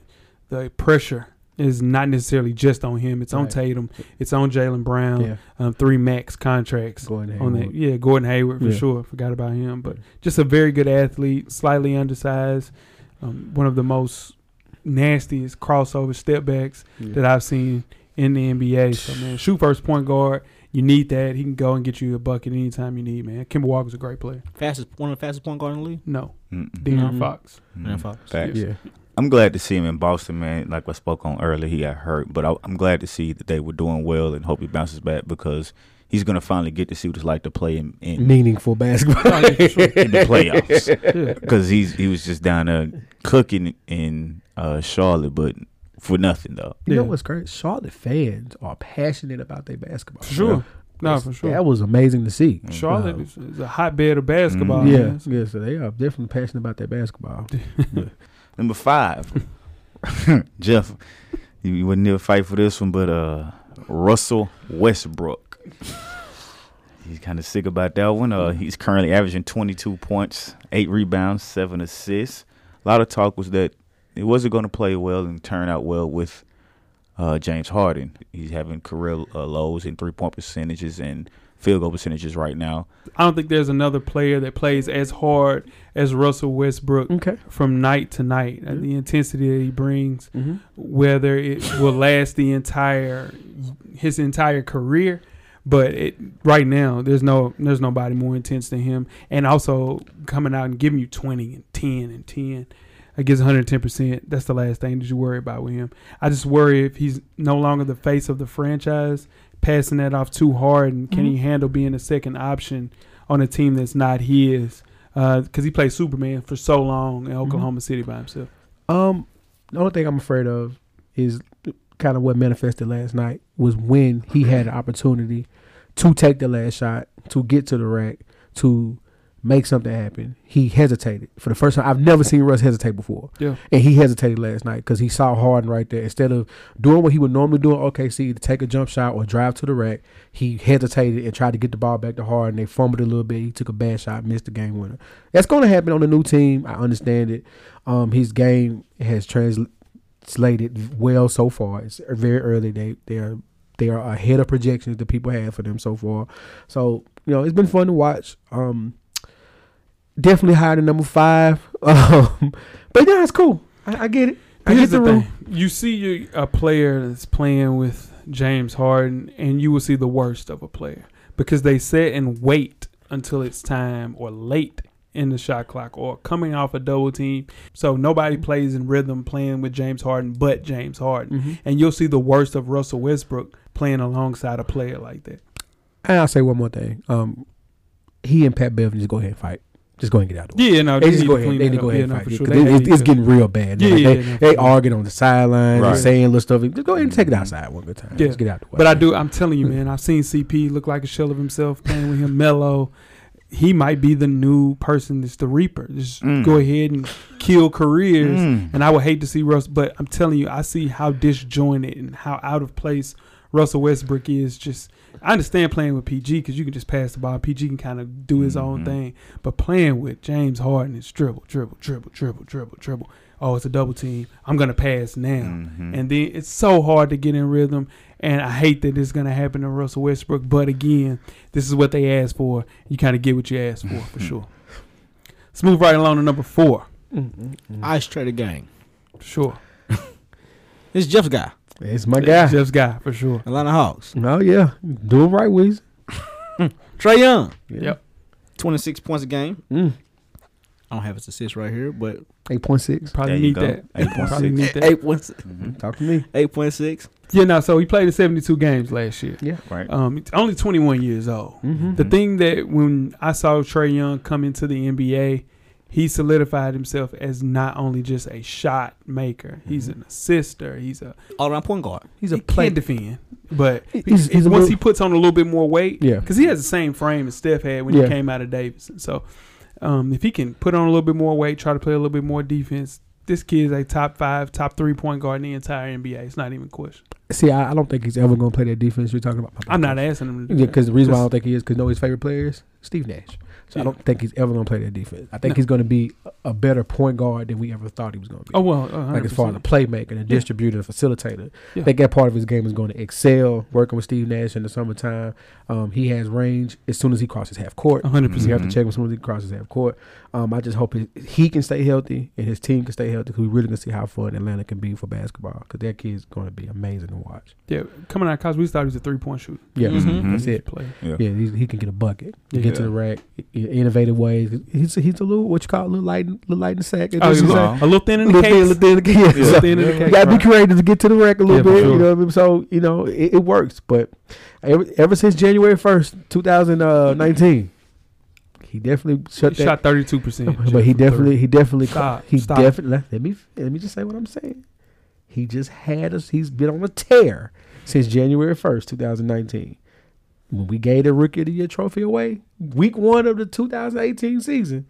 the pressure is not necessarily just on him. It's on Tatum. It's on Jaylen Brown. Yeah. Um, three max contracts Go ahead. on that. Yeah, Gordon Hayward for Yeah. sure. Forgot about him, but just a very good athlete, slightly undersized. Um, one of the most nastiest crossover step backs that I've seen in the NBA. So man, shoot first point guard. You need that. He can go and get you a bucket anytime you need, man. Kemba Walker's a great player. Fastest, one of the fastest point guard in the league. No, Mm-mm. De'Aaron Mhm. Fox. Mm. Aaron Fox. Facts. Yeah. I'm glad to see him in Boston, man. Like I spoke on earlier, he got hurt, but I, I'm glad to see that they were doing well and hope he bounces back because he's gonna finally get to see what it's like to play in, in, Meaningful basketball. Yeah, for sure. in the playoffs. Yeah. Because he's he was just down there cooking in uh, Charlotte, but for nothing though. You know what's great? Charlotte fans are passionate about their basketball. For sure. No, That's- for sure. That was amazing to see. Charlotte Uh, is, is a hotbed of basketball. Mhm. yeah, yeah. So they are definitely passionate about their basketball. Number five, Jeff. You, wouldn't never fight for this one, but uh, Russell Westbrook. He's kind of sick about that one. Uh, he's currently averaging 22 points, eight rebounds, seven assists. A lot of talk was that it wasn't going to play well and turn out well with uh, James Harden. He's having career uh, lows in three point percentages and field goal percentages right now. I don't think there's another player that plays as hard as Russell Westbrook Okay. from night to night. Uh, the intensity that he brings, Mm-hmm. whether it will last the entire his entire career, but it right now there's no there's nobody more intense than him, and also coming out and giving you 20 and 10 and 10 against 110 percent. That's the last thing that you worry about with him. I just worry if he's no longer the face of the franchise, passing that off too hard, and can mm-hmm. he handle being a second option on a team that's not his? Uh, because he played Superman for so long in mm-hmm. Oklahoma City by himself. Um, the only thing I'm afraid of is kind of what manifested last night was when he had an opportunity to take the last shot, to get to the rack, to make something happen. He hesitated for the first time. I've never seen Russ hesitate before, Yeah. and he hesitated last night because he saw Harden right there. Instead of doing what he would normally do in OKC to take a jump shot or drive to the rack, he hesitated and tried to get the ball back to Harden. They fumbled a little bit. He took a bad shot, missed the game winner. That's going to happen on the new team. I understand it. Um, his game has translated well so far. It's very early. They they are they are ahead of projections that people had for them so far. So you know it's been fun to watch. Um, definitely higher than number five. Um, but yeah, it's cool. I, I get it. I Here's get the, the thing: you see a player that's playing with James Harden, and you will see the worst of a player because they sit and wait until it's time or late in the shot clock or coming off a double team. So nobody plays in rhythm playing with James Harden but James Harden, Mhm. and you'll see the worst of Russell Westbrook playing alongside a player like that. And I'll say one more thing. Um, he and Pat Bev just go ahead and fight. Just go ahead and get out of the way. Yeah, no, They just go ahead. They need to go ahead Yeah, and fight sure. They it- it's, it's getting real bad. Yeah, Like, yeah, they for they arguing on the sideline, Right. they're saying little stuff. Just go ahead and take it outside one good time. Yeah. Just get out the way. But I do. I'm telling you, man. I've seen CP look like a shell of himself playing with him. Melo. He might be the new person that's the Reaper. Just Mm. go ahead and kill careers. Mm. And I would hate to see Russ, but I'm telling you, I see how disjointed and how out of place Russell Westbrook is. Just I understand playing with PG because you can just pass the ball. PG can kind of do his own Mhm. thing, but playing with James Harden is dribble, dribble, dribble, dribble, dribble, dribble. Oh, it's a double team. I'm gonna pass now. Mhm. And then it's so hard to get in rhythm. And I hate that it's going to happen to Russell Westbrook. But again, this is what they asked for. You kind of get what you asked for, for sure. Let's move right along to number four. Ice Trader Gang. Sure. This is Jeff's guy. It's my guy. Jeff's guy, for sure. Atlanta Hawks. Oh yeah, doing right, Weezy. Trae Young. Yeah. Yep. 26 points a game. Mm. I don't have his assist right here, but Eight point six. Probably need go. that. 8.6. Probably need that. 8.6. Mhm. Talk to me. 8.6. Yeah, no, so he played in 72 games last year. Yeah. Right. Um, only 21 years old. Mm-hmm. The thing that when I saw Trae Young come into the NBA, he solidified himself as not only just a shot maker, he's an assister, he's a All around point guard. He's a he play. can defend, but He's- he's, he's once little- he puts on a little bit more weight, Yeah. because he has the same frame as Steph had when Yeah. he came out of Davidson. So, um, if he can put on a little bit more weight, try to play a little bit more defense, this kid's a top five, top three point guard in the entire NBA. It's not even a question. See, I, I don't think he's ever going to play that defense you're talking about. I'm not asking him. To do Yeah, because the reason why I don't think he is because know his favorite player is Steve Nash. So I don't think he's ever going to play that defense. I think No. he's going to be a a better point guard than we ever thought he was going to be. Oh well, uh, like as far as a 100%. playmaker, a distributor, a facilitator. Yeah. I think that part of his game is going to excel. Working with Steve Nash in the summertime, um, he has range as soon as he crosses half court. 100%. You have to check him as soon as he crosses half court. Um, I just hope he, he can stay healthy and his team can stay healthy because we really can see how fun Atlanta can be for basketball because that kid's going to be amazing to watch. yeah, coming out of college, we thought he was a three point shooter. Yeah, Mhm. that's it. Play. Yeah. Yeah, he can get a bucket, Yeah. get to the rack, i- i- innovative ways. He's he's a little what you call a little light, little light in the sack. Oh, a you little, say. a little thin in the little thin, case. little thin in the case. A So, little thin in the you case. gotta be creative to get to the rack a little Yeah, bit. sure. You know what I mean? So you know it, it works. But ever, ever since January first, two thousand nineteen, he definitely shut He that. shot 32 percent. but he definitely, he definitely, Stop, he stop. definitely. Let me let me just say what I'm saying. He just had us. He's been on a tear since January first, two thousand nineteen. When we gave the Rookie of the Year trophy away, week one of the 2018 season,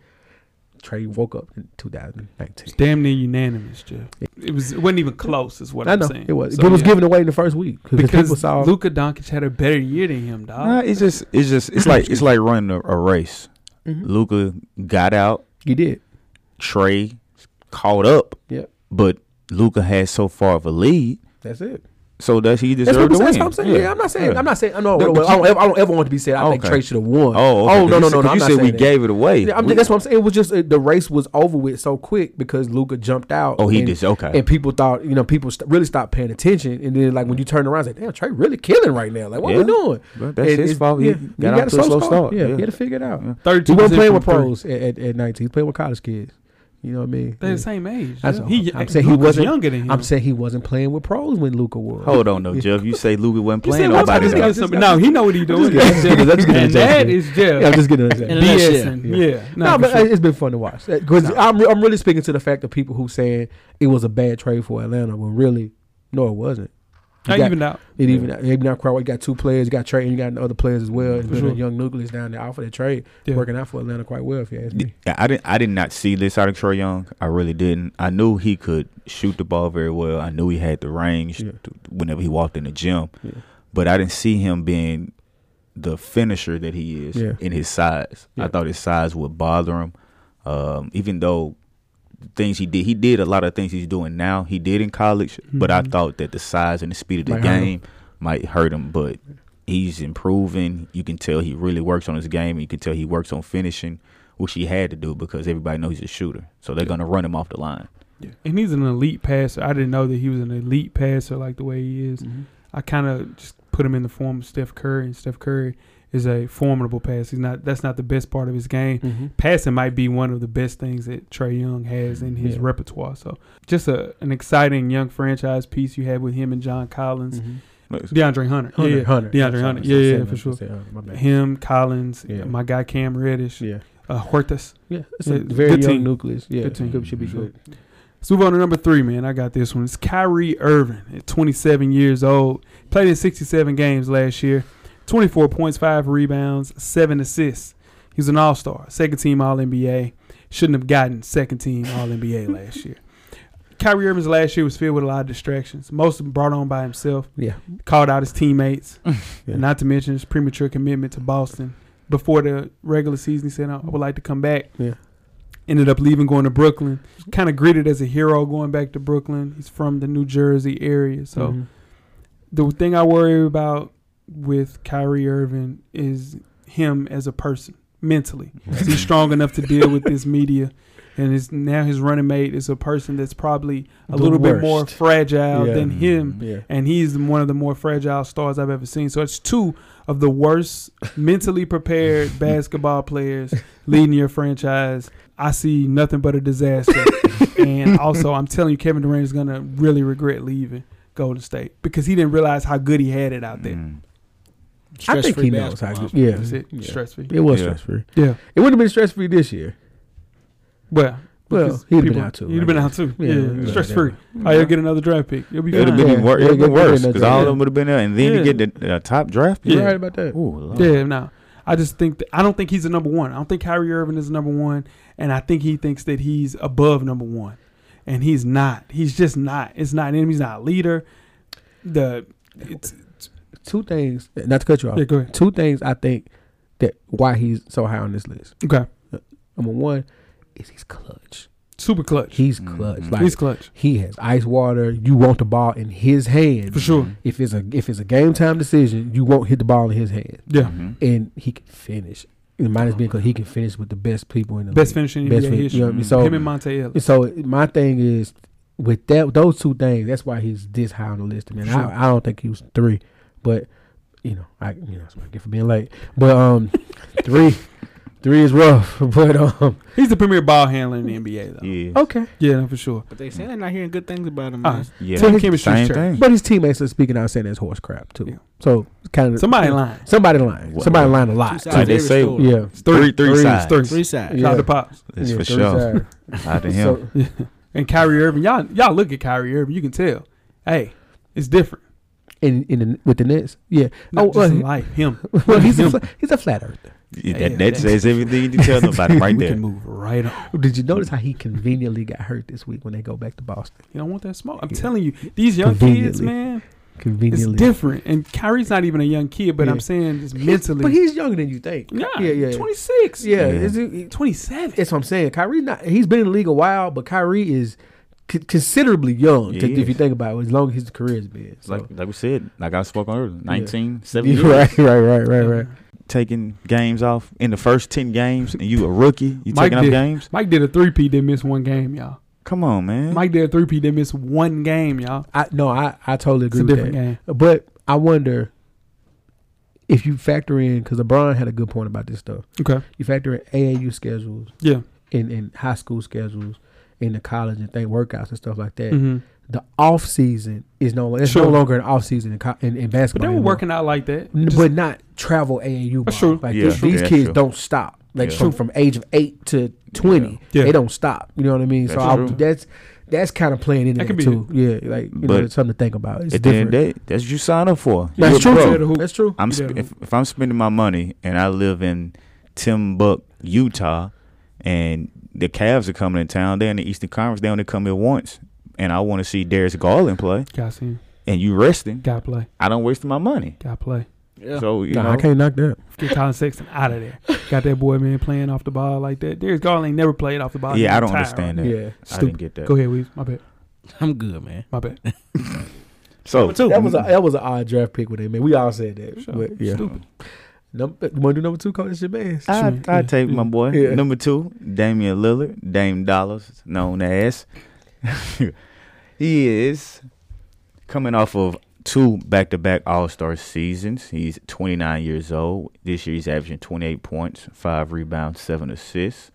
Trae woke up in 2019. damn near unanimous, Jeff. It was. It wasn't even close. Is what I I'm know saying. it was. So, it was yeah. given away in the first week because people saw. Luka Doncic had a better year than him, dog. Nah, it's just it's just it's like it's like running a, a race. Mhm. Luka got out. He did. Trae caught up. Yep. But Luka had so far of a lead, That's it. So that he That's deserved what, to that's win. what I'm saying. Yeah, I'm not saying. Yeah. I'm not saying. I know. No, but I, don't ever, I don't ever want to be said. I think Trae should have won. Oh, okay. oh no, no, no, no. I'm You not said we that. gave it away. Yeah, I'm, We- that's what I'm saying. It was just uh, the race was over with so quick because Luka jumped out. oh, he and, did. Okay. And people thought, you know, people st- really stopped paying attention. And then, like when you turn around, it's like, damn, Trae really killing right now. Like, what we doing? But that's And his fault. He yeah, got he out to a slow start. Yeah, Yeah. he had to figure it out. Yeah. 32 He wasn't playing with pros at, at, at 19. He's playing with college kids. You know what I mean? They're Yeah. the same age. That's yeah. all. He, I'm saying he Luka's wasn't- younger than him. I'm saying he wasn't playing with pros when Luka was. Hold on, though, Jeff. You say Luka wasn't playing said, "What's nobody. this something?" No, he know what he doing. kidding. I'm just kidding. I'm just and that is Jeff. Yeah, I'm just getting that. In. BSing. Yeah. Yeah. No, No, but uh, sure. it's been fun to watch uh, because I'm re- I'm really speaking to the fact of people who saying it was a bad trade for Atlanta when really no it wasn't. You I got- even out. It even even out crowd. You got two players. You got Trae and you got other players as well. It's For been a sure. young nucleus down there off of that trade, Yeah. working out for Atlanta quite well. If you ask me. Yeah, I didn't. I did not see this out of Trae Young. I really didn't. I knew he could shoot the ball very well. I knew he had the range Yeah. to, whenever he walked in the gym. Yeah. But I didn't see him being the finisher that he is Yeah. in his size. Yeah. I thought his size would bother him. Um, even though the things he did, he did a lot of things he's doing now. He did in college, but I Mhm. thought that the size and the speed of the Might hurt game might hurt him. But he's improving. You can tell he really works on his game. You can tell he works on finishing, which he had to do because everybody knows he's a shooter. So they're gonna run him off the line. Yeah. And he's an elite passer. I didn't know that he was an elite passer like the way he is. I kind of just put him in the form of Steph Curry, and Steph Curry is a formidable pass. He's not. That's not the best part of his game. Mm-hmm. Passing might be one of the best things that Trae Young has in his Yeah. repertoire. So, just a an exciting young franchise piece you have with him and John Collins, DeAndre Hunter, Hunter, yeah, Hunter, DeAndre Hunter, I yeah, said yeah, for sure. said Hunter, my bad. him, Collins, Yeah. my guy Cam Reddish. Yeah, uh, Huerter. Yeah, it's Yeah, a very good young team. nucleus. Yeah, Good team. Could- should be good. Let's move on to number three, man. I got this one. It's Kyrie Irving at 27 years old. Played in 67 games last year. 24 points, five rebounds, seven assists. He was an All Star, second team All NBA. Shouldn't have gotten second team All NBA last year. Kyrie Irving's last year was filled with a lot of distractions. Most of them brought on by himself. Yeah, Called out his teammates, Yeah. and not to mention his premature commitment to Boston. Before the regular season, he said, "I would like to come back." yeah. ended up leaving going to Brooklyn. Kind of greeted as a hero going back to Brooklyn. He's from the New Jersey area. So Mhm. the thing I worry about with Kyrie Irving is him as a person mentally. Is he strong enough to deal with this media? And his now his running mate is a person that's probably a The little bit more fragile Yeah. than him. yeah. And he's one of the more fragile stars I've ever seen. So it's two of the worst mentally prepared basketball players leading your franchise. I see nothing but a disaster. and also, I'm telling you, Kevin Durant is going to really regret leaving Golden State because he didn't realize how good he had it out there. Mm. I think Stress-free he knows how basketball. good. Yeah, That's it. yeah. Stress free. It was Yeah. stress free. Yeah. It wouldn't have been stress free this year. Well, Well, he'd have people- been out too, He'd have been out too. Yeah, Yeah, yeah, stress free. yeah. Oh, he'll get another draft pick. He'll be fine. It would have fine. been Yeah. wor- Yeah, it would have been yeah, worse because all of them would have been there, and then Yeah. you get the uh, top draft. You're Yeah. right about that. Ooh, Yeah, now. I just think that, I don't think he's a number one. I don't think Kyrie Irving is a number one, and I think he thinks that he's above number one, and he's not. He's just not. It's not him. He's not a leader. The it's Two things. Not to cut you off. yeah. Go ahead. Two things I think that why he's so high on this list. Okay, Number one is he's clutch. super clutch. He's Mhm. clutch. Like he's clutch he has ice water. You want the ball in his hand for sure. If it's a if it's a game time decision, you won't hit the ball in his hand, Yeah, Mhm. and he can finish. It might as being because he can finish with the best people in the best league. finishing in Best NBA history. you know what I mean? So him and Monta Ellis. So my thing is with that those two things. That's why he's this high on the list. Man, Sure. I, I don't think he was three, but you know, I you know that's what I get for being late. But um, three, three is rough. But um, He's the premier ball handler in the NBA, though. Yeah. okay. Yeah, no, for sure. But they say they're not hearing good things about him. Uh. Yeah. Team chemistry Same thing. But his teammates are speaking out saying that's horse crap too. Yeah. So kind of Somebody lying. Somebody lying. What- Somebody lying a Two lot. sides Like they say- story. Yeah. It's three, Three- three sides. Three. Three sides. Shout out to Pops. That's Yeah, for sure. Out to him. So, And Kyrie Irving, y'all, y'all look at Kyrie Irving, you can tell. Hey, it's different. In in the, with the Nets, yeah. Not oh, just well, life. Him. well, he's a Him. fla- he's a flat earther. Yeah, Yeah, that, that says everything you need to tell them about it right we there. can move right on. Did you notice how he conveniently got hurt this week when they go back to Boston? You don't want that smoke. I'm Yeah. telling you, these young kids, Conveniently. man, it's different. And Kyrie's not even a young kid, but Yeah. I'm saying just mentally. but he's younger than you think. yeah, yeah, yeah. 26. Yeah, Yeah. is it- 27. That's what I'm saying. Kyrie not he's been in the league a while, but Kyrie is c- considerably young to, if you think about it, as long as his career has been. So. like like we said, like I spoke on earlier, 19, Yeah, 7 years. right, right, right, right, right. Taking games off in the first 10 games and you a rookie, you Mike taking off did. games? Mike did a three P, didn't miss one game, y'all. Come on, man. Mike did a three P, didn't miss one game, y'all. I no, I, I totally It's agree a with different that. game. But I wonder if you factor in because LeBron had a good point about this stuff. Okay. You factor in AAU schedules Yeah. and, and high school schedules in the college and thing workouts and stuff like that. hmm The off season is no it's Sure. no longer an off season in, co- in, in But basketball. they were working out like that. N- Just- but not travel AAU. That's ball. true. Like Yeah, these, true. these Yeah, kids true. don't stop. Like Yeah. from, from age of eight to twenty, Yeah. they don't stop. You know what I mean? so That's I, that's that's kind of playing in That there could be too. Yeah, like you know, But it's something to think about. It's At the end different. of the day, that's what you sign up for. That's You're true. pro. That's true. I'm sp- if, if I'm spending my money and I live in Timbuk, Utah, and the Cavs are coming in town, they're in the Eastern Conference, they only come here once, and I want to see Darius Garland play, Gotta see him. and you resting, Gotta play. I don't waste my money. Gotta play. Yeah. So you Nah, know, I can't knock that. Get Collin Sexton out of there. Got that boy man playing off the ball like that. Darius Garland ain't never played off the ball. yeah, I don't tired, understand right? that. Yeah, I Stupid. didn't get that. Go ahead, Weez. My bad. I'm good, man. My bad. So two. that was a that was an odd draft pick with him, man. We all said that. Sure. But yeah, Stupid. Number, you want to do number two? Coach, it's your man. I Sure. I take my boy Yeah. number two, Damian Lillard, Dame Dollars, known as. he is coming off of two back-to-back All-Star seasons. He's 29 years old. This year he's averaging 28 points, five rebounds, seven assists.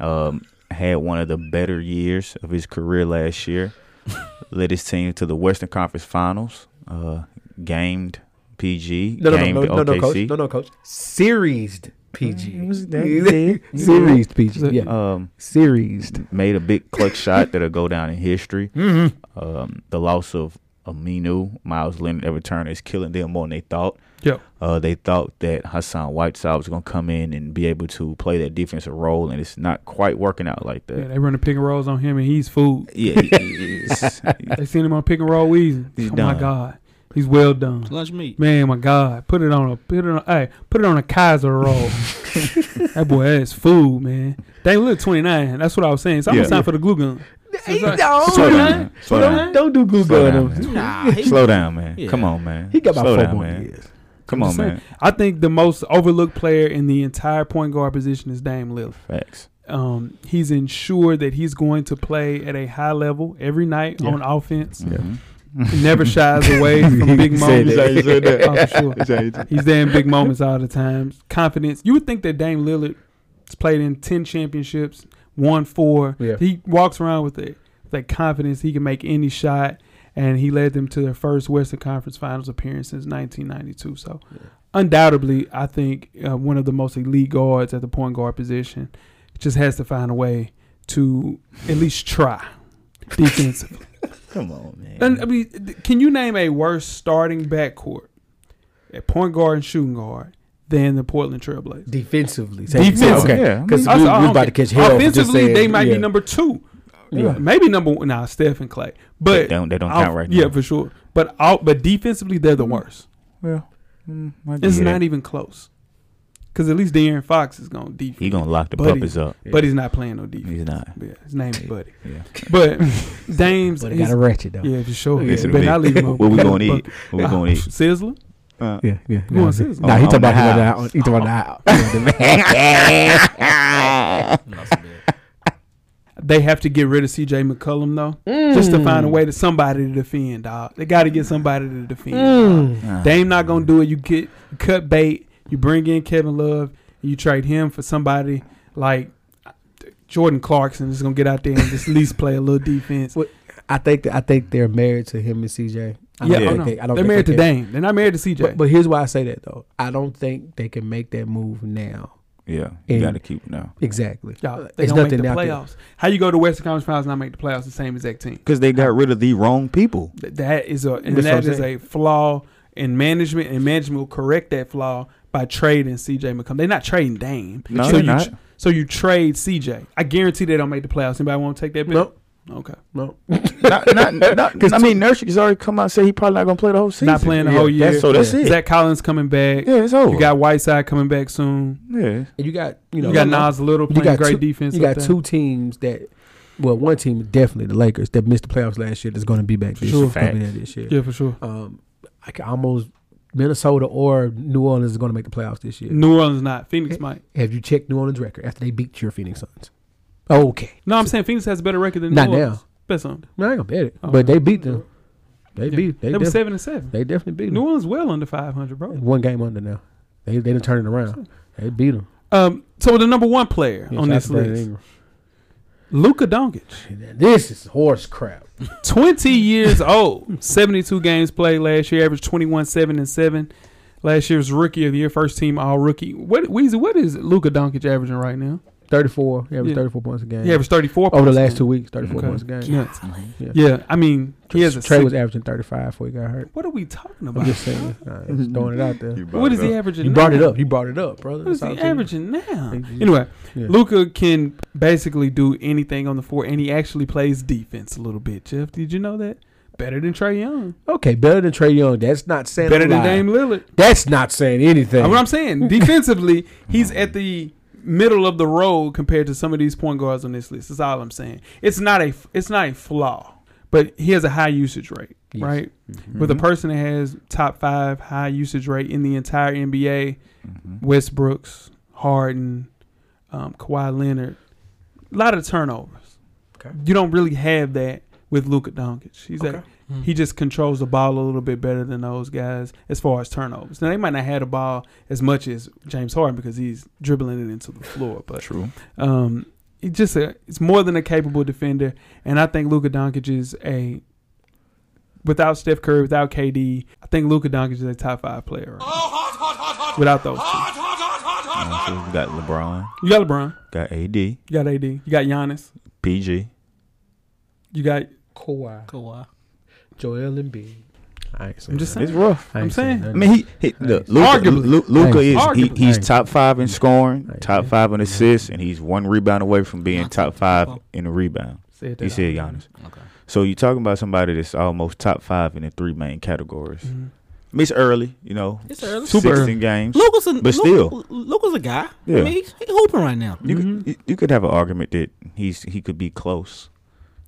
Um, had one of the better years of his career last year. Led his team to the Western Conference Finals. Uh, gamed PG. No, no, no, no, no, no, coach. No, no, coach. Series PG. It was that he did. He Series PG. Yeah. Um, Series. made a big clutch shot that'll go down in history. Mm-hmm. Um, the loss of Aminu, Meyers Leonard, Evan Turner is killing them more than they thought. Yep. Uh, they thought that Hassan Whiteside was going to come in and be able to play that defensive role, and it's not quite working out like Yeah, that. they run the pick and rolls on him, and he's food. Yeah, he- he is. They seen him on pick and roll Weezy. He's oh my god, he's well done. Lunch meat. Man, my God, put it on a put it on. Hey, put it on a Kaiser roll. that boy, that's food, man. They look twenty nine. That's what I was saying. So I'm Yeah. gonna sign for the glue gun. He don't. Slow down. Slow Don't, down. don't do Google Slow on down, man. Nah, he, Slow down, man. Yeah. Come on, man. He got about Slow four down, more man. years. Come I'm on, just saying. man. I think the most overlooked player in the entire point guard position is Dame Lillard. Facts. Um, he's ensured that he's going to play at a high level every night Yeah. on offense. Mhm. He never shies away from big moments. He said that. Oh, for sure. He's there in big moments all the time. Confidence. You would think that Dame Lillard has played in ten championships, won four. Yeah. He walks around with that that confidence. He can make any shot, and he led them to their first Western Conference Finals appearance since 1992. So, undoubtedly, I think uh, one of the most elite guards at the point guard position. Just has to find a way to at least try defensively. Come on, man. And I mean, can you name a worse starting backcourt at point guard and shooting guard than the Portland Trailblazers? Defensively. Defensively. Okay. Yeah, I mean- Because I- we, we I about to catch hell. for Offensively, saying- they might yeah. be number two. Yeah. Maybe number one. Nah, Steph and Klay. But they don't, they don't count right yeah, now. for sure. But out, but defensively, they're the worst. Well, mm, It's not even close. Because at least De'Aaron Fox is gonna defense. He gonna lock the Buddy. puppies up. but he's not playing no defense. He's not. Yeah, his name is Buddy. Yeah. But Dame's, But it he's- got a ratchet though. yeah, for sure. Yeah, Yeah, Listen to better me. not leave him. a- What we gonna eat? What we gonna eat? Sizzler? Uh, Yeah, yeah. Who wants yeah. his? Nah, he On- talking on the about house. he talking about the house. No, it's bad. They have to get rid of CJ McCollum though, just to find a way to somebody to defend. Dog, they got to get somebody to defend. Mm. dog. Dame not gonna do it. You get you cut bait. You bring in Kevin Love. And you trade him for somebody like Jordan Clarkson. Is gonna get out there and just at least play a little defense. What- I think that, I think they're married to him and CJ. I yeah, don't oh, think no. they- I don't they're think married they to can. Dame. They're not married to CJ. But, but here's why I say that though. I don't think they can make that move now. Yeah, you And- got to keep now Exactly. Y'all, they it's don't make the nothing there. playoffs. How you go to Western Conference Finals and not make the playoffs? The same exact team. because they got rid of the wrong people. Th- That is a and That's what that I'm is saying. a flaw in management, and management will correct that flaw by trading CJ McCollum. They're not trading Dame. No, so they're you not. tr- so you trade CJ. I guarantee they don't make the playoffs. Anybody want to take that bet? No, Okay. no. not, not, not, I mean, Nurkic's already come out and said he probably not gonna play the whole season. Not playing the Yeah, whole year. That's, so that's it. Zach Collins coming back. yeah, it's over. You got Whiteside coming back soon. yeah. And you got you know You, got Nas Little You got great two- defense. You got there. two teams that, well, one team definitely the Lakers that missed the playoffs last year. That's going to be back this Sure. year. gonna be Facts. there this year. Yeah, for sure. Um, I can almost Minnesota or New Orleans is going to make the playoffs this year. New Orleans not. Phoenix might. Have you checked New Orleans' record after they beat your Phoenix Suns? Okay, No, I'm saying Phoenix has a better record than Not New now. Bet some. no, I ain't gonna bet it, Oh, but okay. they beat them. They Yeah. beat. They, They, were seven and seven. they definitely beat New. Orleans well under 500, bro. One game under now. They they didn't turn it around. They beat them. Um, so the number one player on this list, Luka Doncic, This is horse crap. 20 years old, 72 games played last year, averaged 21, seven and seven. Last year's rookie of the year, first team all rookie. What Weezy, what is Luka Doncic averaging right now? Thirty-four. He averaged Yeah. thirty-four points a game. He averaged 34 over the points a last game. two weeks. Thirty-four Okay. points a game. Nuts. Yeah. Yeah, I mean, he has a Trey six- was averaging thirty-five before he got hurt. What are we talking I'm about? just saying. Uh, just throwing it out there. What is he averaging? You brought it up. You brought it up, brother. What is That's he all I'm averaging now? Anyway, Yeah. Luka can basically do anything on the floor, and he actually plays defense a little bit. Jeff, did you know that? Better than Trae Young. Okay, better than Trae Young. That's not saying Better a than lie. Dame Lillard. That's not saying anything. That's what I'm saying. Defensively, he's at the middle of the road compared to some of these point guards on this list. That's all I'm saying. It's not a it's not a flaw, but he has a high usage rate, Yes. right? Mhm. With a person that has top five high usage rate in the entire NBA, Mhm. Westbrooks, Harden, um, Kawhi Leonard, a lot of turnovers. Okay. You don't really have that with Luka Doncic. He's Okay. A, he just controls the ball a little bit better than those guys as far as turnovers. Now they might not have the ball as much as James Harden because he's dribbling it into the floor, but True. um, he's just a it's more than a capable defender, and I think Luka Doncic is a without Steph Curry, without KD, I think Luka Doncic is a top five player. Right now. Without those two, know, so we got LeBron, You got LeBron. got AD, You got AD. You got Giannis. PG. You got. Kawhi, Kawhi. Joel Embiid. I ain't I'm just saying. It's rough. I ain't I'm saying. nothing. I mean, he, he look, Luka, Arguably. Lu- Luka is he, he's top five in scoring, top five in assists, and he's one rebound away from being top top five five. in the rebound. Said You said Giannis. Okay. So you're talking about somebody that's almost top five in the three main categories. Mhm. I mean, it's early, you know, It's early. Super 16 early. games. Luka's a, But still. Luka's a guy. Yeah. I mean, he's, he's hooping right now. You, Mhm. could, you, you could have an argument that he's he could be close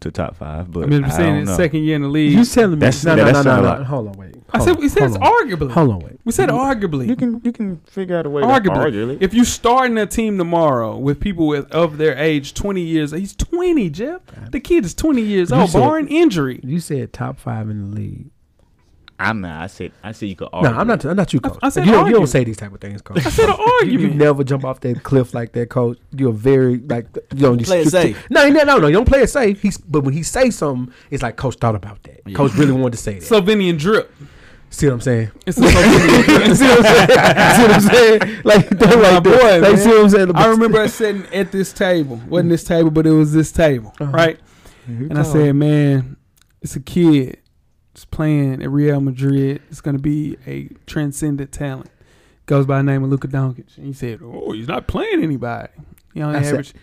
to top five, but I mean, I I'm saying don't his know. second year in the league. You telling me? That's- no, yeah, no, that no, no, sound no. Hold on, wait. I said on, we said it's hold on. arguably. Hold on, wait. We said arguably. You can you can figure out a way. arguably. To. If you starting a team tomorrow with people with of their age, 20 years, he's 20, Jeff. The kid is 20 years You old, said- barring injury. You said top five in the league. I'm not. I said I said you could No. I'm not. I'm not you, I- coach. I said you, don't, you don't say these type of things, coach. I said an You, you never jump off that cliff like that, coach. You're very like you know. you Play it you- safe. No, no, no, no. You don't play it safe. He's but when he say something, it's like coach thought about that. Yeah. Coach really wanted to say that. Slovenian drip. See what I'm saying? It's a see what I'm saying? see what I'm saying? Like that, My like boy. Like, man. see what I'm saying? I remember us sitting at this table. wasn't this table, but it was this table, Uh-huh. right? And I said, man, it's a kid. It's playing at Real Madrid. It's going to be a transcendent talent. Goes by the name of Luka Doncic. And he said, oh, he's not playing anybody. You know, I said- average.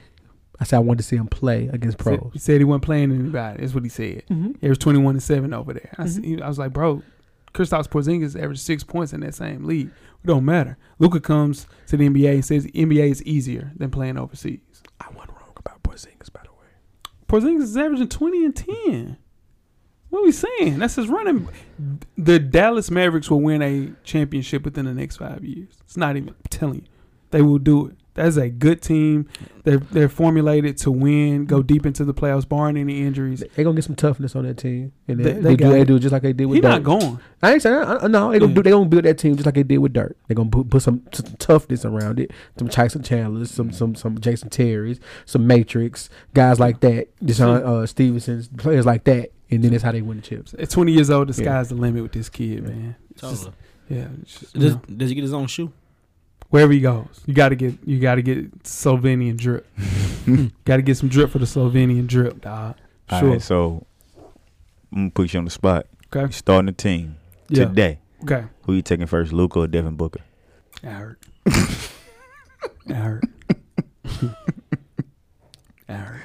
I said I wanted to see him play against said- pros. he said he wasn't playing anybody. That's what he said. Mm-hmm. He was 21 and 7 over there. I, Mhm. said, I was like, bro, Kristaps Porzingis averaged six points in that same league. It don't matter. Luka comes to the NBA and says the NBA is easier than playing overseas. I wasn't wrong about Porzingis, by the way. Porzingis is averaging 20 and 10. What are we saying? That's his running. The Dallas Mavericks will win a championship within the next five years. It's not even I'm telling you. They will do it. That's a good team. They're they're formulated to win, go deep into the playoffs, barring any injuries. They're gonna get some toughness on that team, and They- they, they they, do they do just like they did with He's Dirk. not going. I ain't saying I, I, no. They gonna Yeah. do. They gonna build that team just like they did with Dirk. They gonna put, put some, some toughness around it. Some Tyson Chandlers, some some some Jason Terrys, some Matrix guys like that. DeShawn uh, Stevenson's players like that, and then that's how they win the chips. At 20 years old, the Yeah. sky's the limit with this kid, man. It's just- yeah. it's just, you Does, know, does he get his own shoe? Wherever he goes, you got to get you got to get Slovenian drip. got to get some drip for the Slovenian drip, dog. Sure. right, so I'm gonna put you on the spot. Okay. You're starting the team Yeah. today. Okay. Who you taking first, Luka or Devin Booker? That hurt. that hurt. that hurt.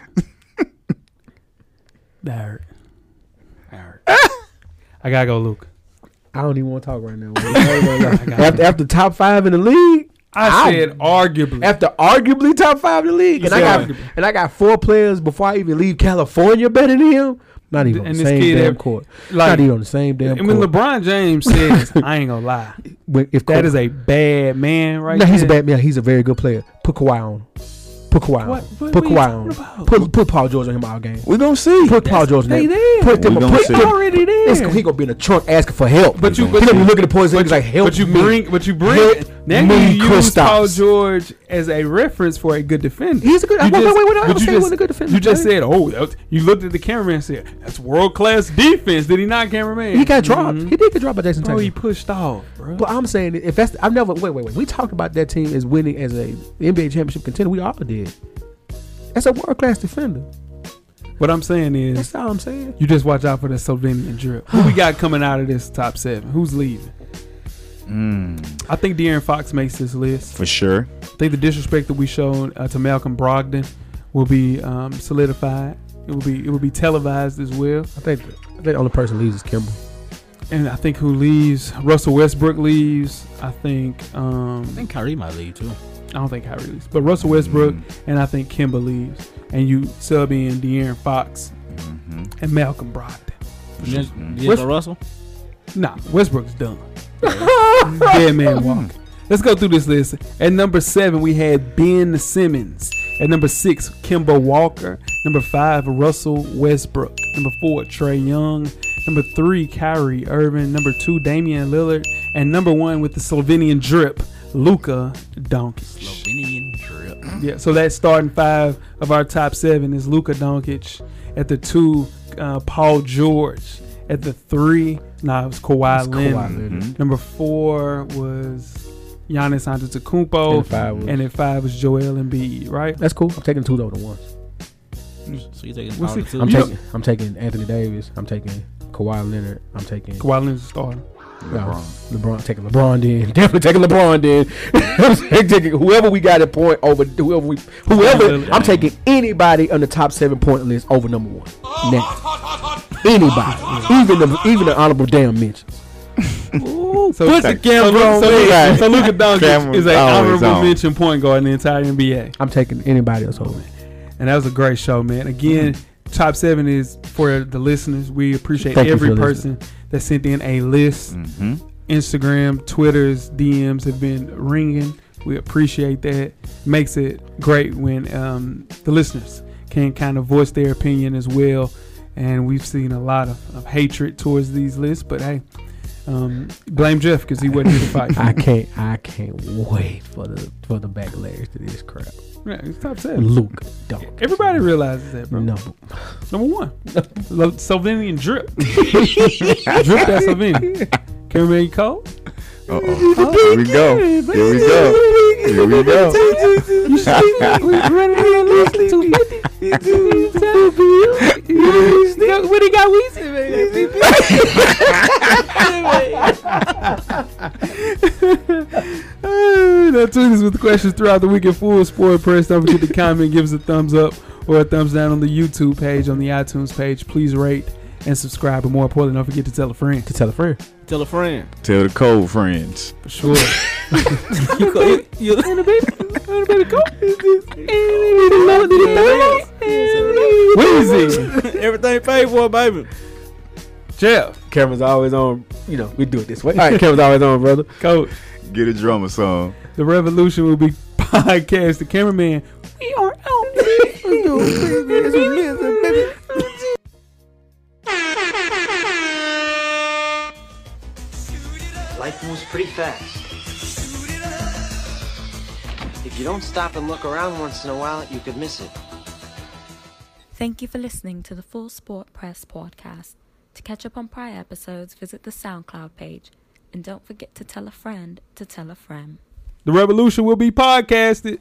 That hurt. That hurt. I gotta go, Luke. I don't even want to talk right now. I ain't gonna lie. I got after after top five in the league, I I- said arguably. after arguably top five in the league, You and I got arguably. and I got four players before I even leave California better than him. Not even on the same kid damn court. like, Not even on the same damn and when court. LeBron James says, I ain't gonna lie, When- if that Kawhi- is a bad man right no, he's a bad man. He's a very good player. Put Kawhi on. Put Kawhi on. What, what, Put what you Kawhi on. Put put Paul George on him all game. We gonna see. Put Paul George on they him. there. Put them. We gonna Put see. them. already there. It's, he gonna be in the trunk asking for help. But you- he but gonna be you- looking at the poison. He's like, help but you me. bring, but you bring. Now me, you use Paul George as a reference for a good defender. He's a good. You wait, wait, just- wait, wait, I but don't you say he wasn't a good defender. You just said, "Oh, that was- you looked at the cameraman and said that's world class defense." Did he not, cameraman? he got dropped. Mhm. He did get dropped by Jason Bro, Tatum. he pushed off, bro. But I'm saying if that's I've never wait wait wait we talked about that team as winning as a NBA championship contender. We all did. That's a world class defender. what I'm saying is, That's all I'm saying. you just watch out for the Slovenian drip. Who we got coming out of this top seven? Who's leaving? Mm, I think De'Aaron Fox makes this list. for sure. I think the disrespect that we showed uh, to Malcolm Brogdon will be um, solidified. It will be it will be televised as well. I think I think the only person leaves is Kemba. And I think who leaves? Russell Westbrook leaves. I think um, I think Kyrie might leave too. I don't think Kyrie leaves, but Russell Westbrook Mm, and I think Kemba leaves, and you sub in De'Aaron Fox mhm. and Malcolm Brogdon. D'Ang- Mm. D'Angelo Russell. Nah, Westbrook's done. Dead man walk. Let's go through this list. At number seven, we had Ben Simmons. At number six, Kemba Walker. Number five, Russell Westbrook. Number four, Trae Young. Number three, Kyrie Irving. Number two, Damian Lillard. And number one with the Slovenian drip, Luka Doncic. Slovenian drip. Yeah, so that starting five of our top seven is Luka Doncic. At the two, uh, Paul George. At the three, nah, it was Kawhi It's Leonard. Kawhi Leonard. Mhm. Number four was Giannis And Antetokounmpo, five was- and at five was Joel Embiid. Right? That's cool. I'm taking two over the ones. So you taking We'll all see. the two? I'm You know- taking I'm taking Anthony Davis. I'm taking Kawhi Leonard. I'm taking Kawhi Leonard's a starter. LeBron. LeBron. Taking LeBron. Then definitely taking LeBron. Then I'm taking whoever we got at point over whoever we whoever. I'm taking anybody on the top seven point list over number one. Now, anybody, even the even the honorable damn mentions. So, Put the camera so, on so, me. Luka- so Luka Doncic Camera is an honorable on. mention point guard in the entire NBA. I'm taking anybody else over. And that was a great show, man. Again, top seven is for the listeners. We appreciate Thank every for person that sent in a list. Mm-hmm. Instagram, Twitter's DMs have been ringing. We appreciate that. Makes it great when um, the listeners can kind of voice their opinion as well. And we've seen a lot of, of hatred towards these lists, but hey, um, blame Jeff because he wasn't here to fight. I can't. I can't wait for the for the backlash to this crap. yeah, it's top seven. Luke Dunk. Everybody realizes that, bro. Number. Number one, Lo- Slovenian drip. drip that Slovenian. Cameraman Cole. Uh oh. Here we go. Here we go. Here we go. What he got Now tweet us with questions throughout the week at Full Sport Press. Don't forget to comment, give us a thumbs up or a thumbs down on the YouTube page, on the iTunes page. Please rate and subscribe. But more importantly, don't forget to tell a friend. To tell a friend. Tell a friend. Tell the cold friends. For sure. You, go- you, you, Weezy. everything paid for, baby. Jeff. Camera's always on. You know, we do it this way. All right, camera's always on, brother. Coach. Get a drummer song. The revolution will be podcast. The cameraman. We are out. Here. Life moves pretty fast. If you don't stop and look around once in a while, you could miss it. Thank you for listening to the Full Sport Press podcast. To catch up on prior episodes, visit the SoundCloud page. And don't forget to tell a friend to tell a friend. The revolution will be podcasted.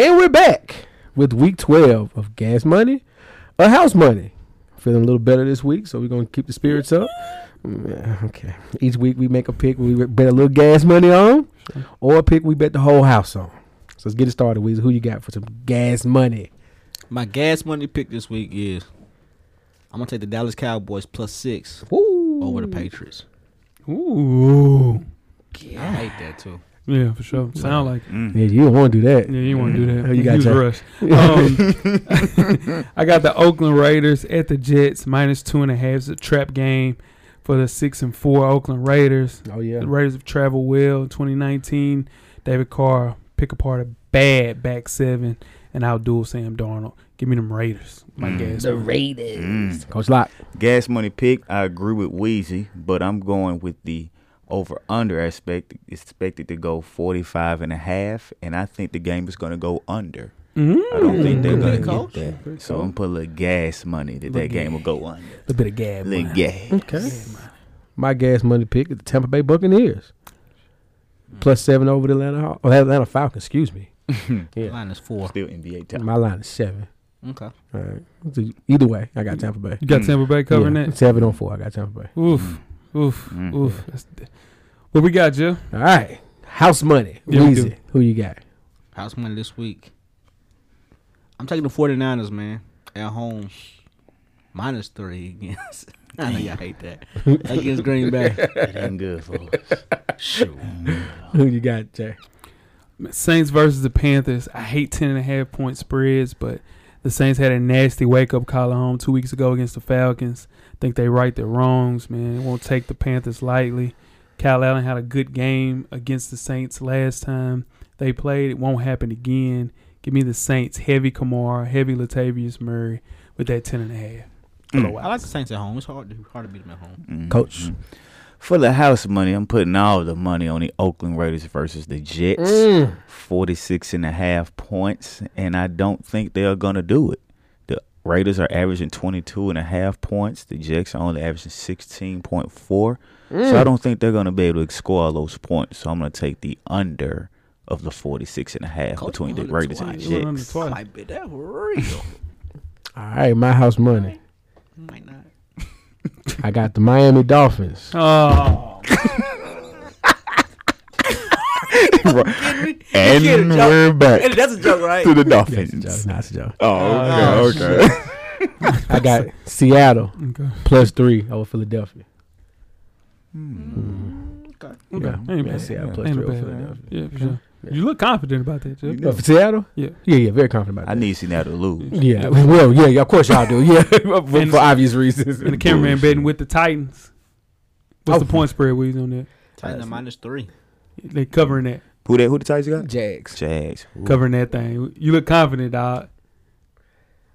And we're back with week 12 of Gas Money or House Money. Feeling a little better this week, so we're going to keep the spirits up. Yeah, okay. Each week we make a pick we bet a little gas money on or a pick we bet the whole house on. So let's get it started, Weezy. Who you got for some gas money? My gas money pick this week is I'm gonna take the Dallas Cowboys plus six Woo. over the Patriots. Ooh. I hate that too. Yeah, for sure. Sound like it. Mm. Yeah, you don't want to do that. Yeah, you want to do that. Who you got, Use rush. Um, I got the Oakland Raiders at the Jets minus two and a half. It's a trap game for the six and four Oakland Raiders. Oh, yeah. The Raiders have traveled well in 2019. David Carr pick apart a bad back seven and outduel Sam Darnold. Give me them Raiders. My Mm. guess. The Raiders. Mm. Coach Lock. Gas money pick. I agree with Weezy, but I'm going with the over under aspect. It's expected to go 45 and a half, and I think the game is going to go under. Mm. I don't think they're Mm. going to Good coach. get that. So I'm gonna put a little gas money that that Little game will go under. A bit of gab. little money. gas. Okay. My gas money pick is the Tampa Bay Buccaneers. Plus seven over the Atlanta Haw- oh, Atlanta Falcons, excuse me. Yeah. Line is four. Still NBA time. My line is seven. Okay. All right. So either way, I got Tampa Bay. You got Mm. Tampa Bay covering Yeah, that? Seven on four. I got Tampa Bay. Oof. Oof. Mm. Oof. That's, what we got, Jill? All right. House money. Yeah, Weezy. Who you got? House money this week. I'm taking the 49ers, man. At home. Minus three against. I know y'all hate that. against Green Bay. It ain't good for us. Shoot. Who you got, Jay? Saints versus the Panthers. I hate ten and a half point spreads, but the Saints had a nasty wake up call at home two weeks ago against the Falcons. Think they right their wrongs, man. Won't take the Panthers lightly. Kyle Allen had a good game against the Saints last time they played. It won't happen again. Give me the Saints heavy Kamara, heavy Latavius Murray with that ten and a half. Mm. I like the Saints at home. It's hard to hard to beat them at home. Mhm. Coach. For the house money, I'm putting all the money on the Oakland Raiders versus the Jets. Mm. 46 and a half points, and I don't think they're going to do it. The Raiders are averaging 22 and a half points. The Jets are only averaging 16.4. So I mm. don't think they're going to be able to score all those points. So I'm going to take the under of the 46 and a half Coach between the won Raiders and the He Jets. twice. Might be that real. All right. My house money. Might not. I got the Miami Dolphins. Oh, And we're back that's a joke, right? to the That's a Dolphins. joke. That's a joke. Oh, oh okay, okay. I got Seattle okay. plus three over Philadelphia. Hmm. Okay. Yeah, Ain't bad. Seattle plus Ain't three over. Philadelphia. Yeah, for sure. You look confident about that, Jill. Oh, for Seattle? Yeah. Yeah, yeah, very confident about it. I that. need Seattle to lose. Yeah, well, yeah, yeah, of course y'all do. Yeah, for, And- for obvious reasons. And the cameraman Bullshit. betting with the Titans. What's Oh. the point spread we on that? Titans minus three. They covering that, Who that? Who the Titans got? Jags. Jags. Ooh. covering that thing. You look confident, dog.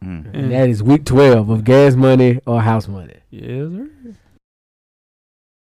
Mm. And that is week 12 of gas money or house money. Yes, sir.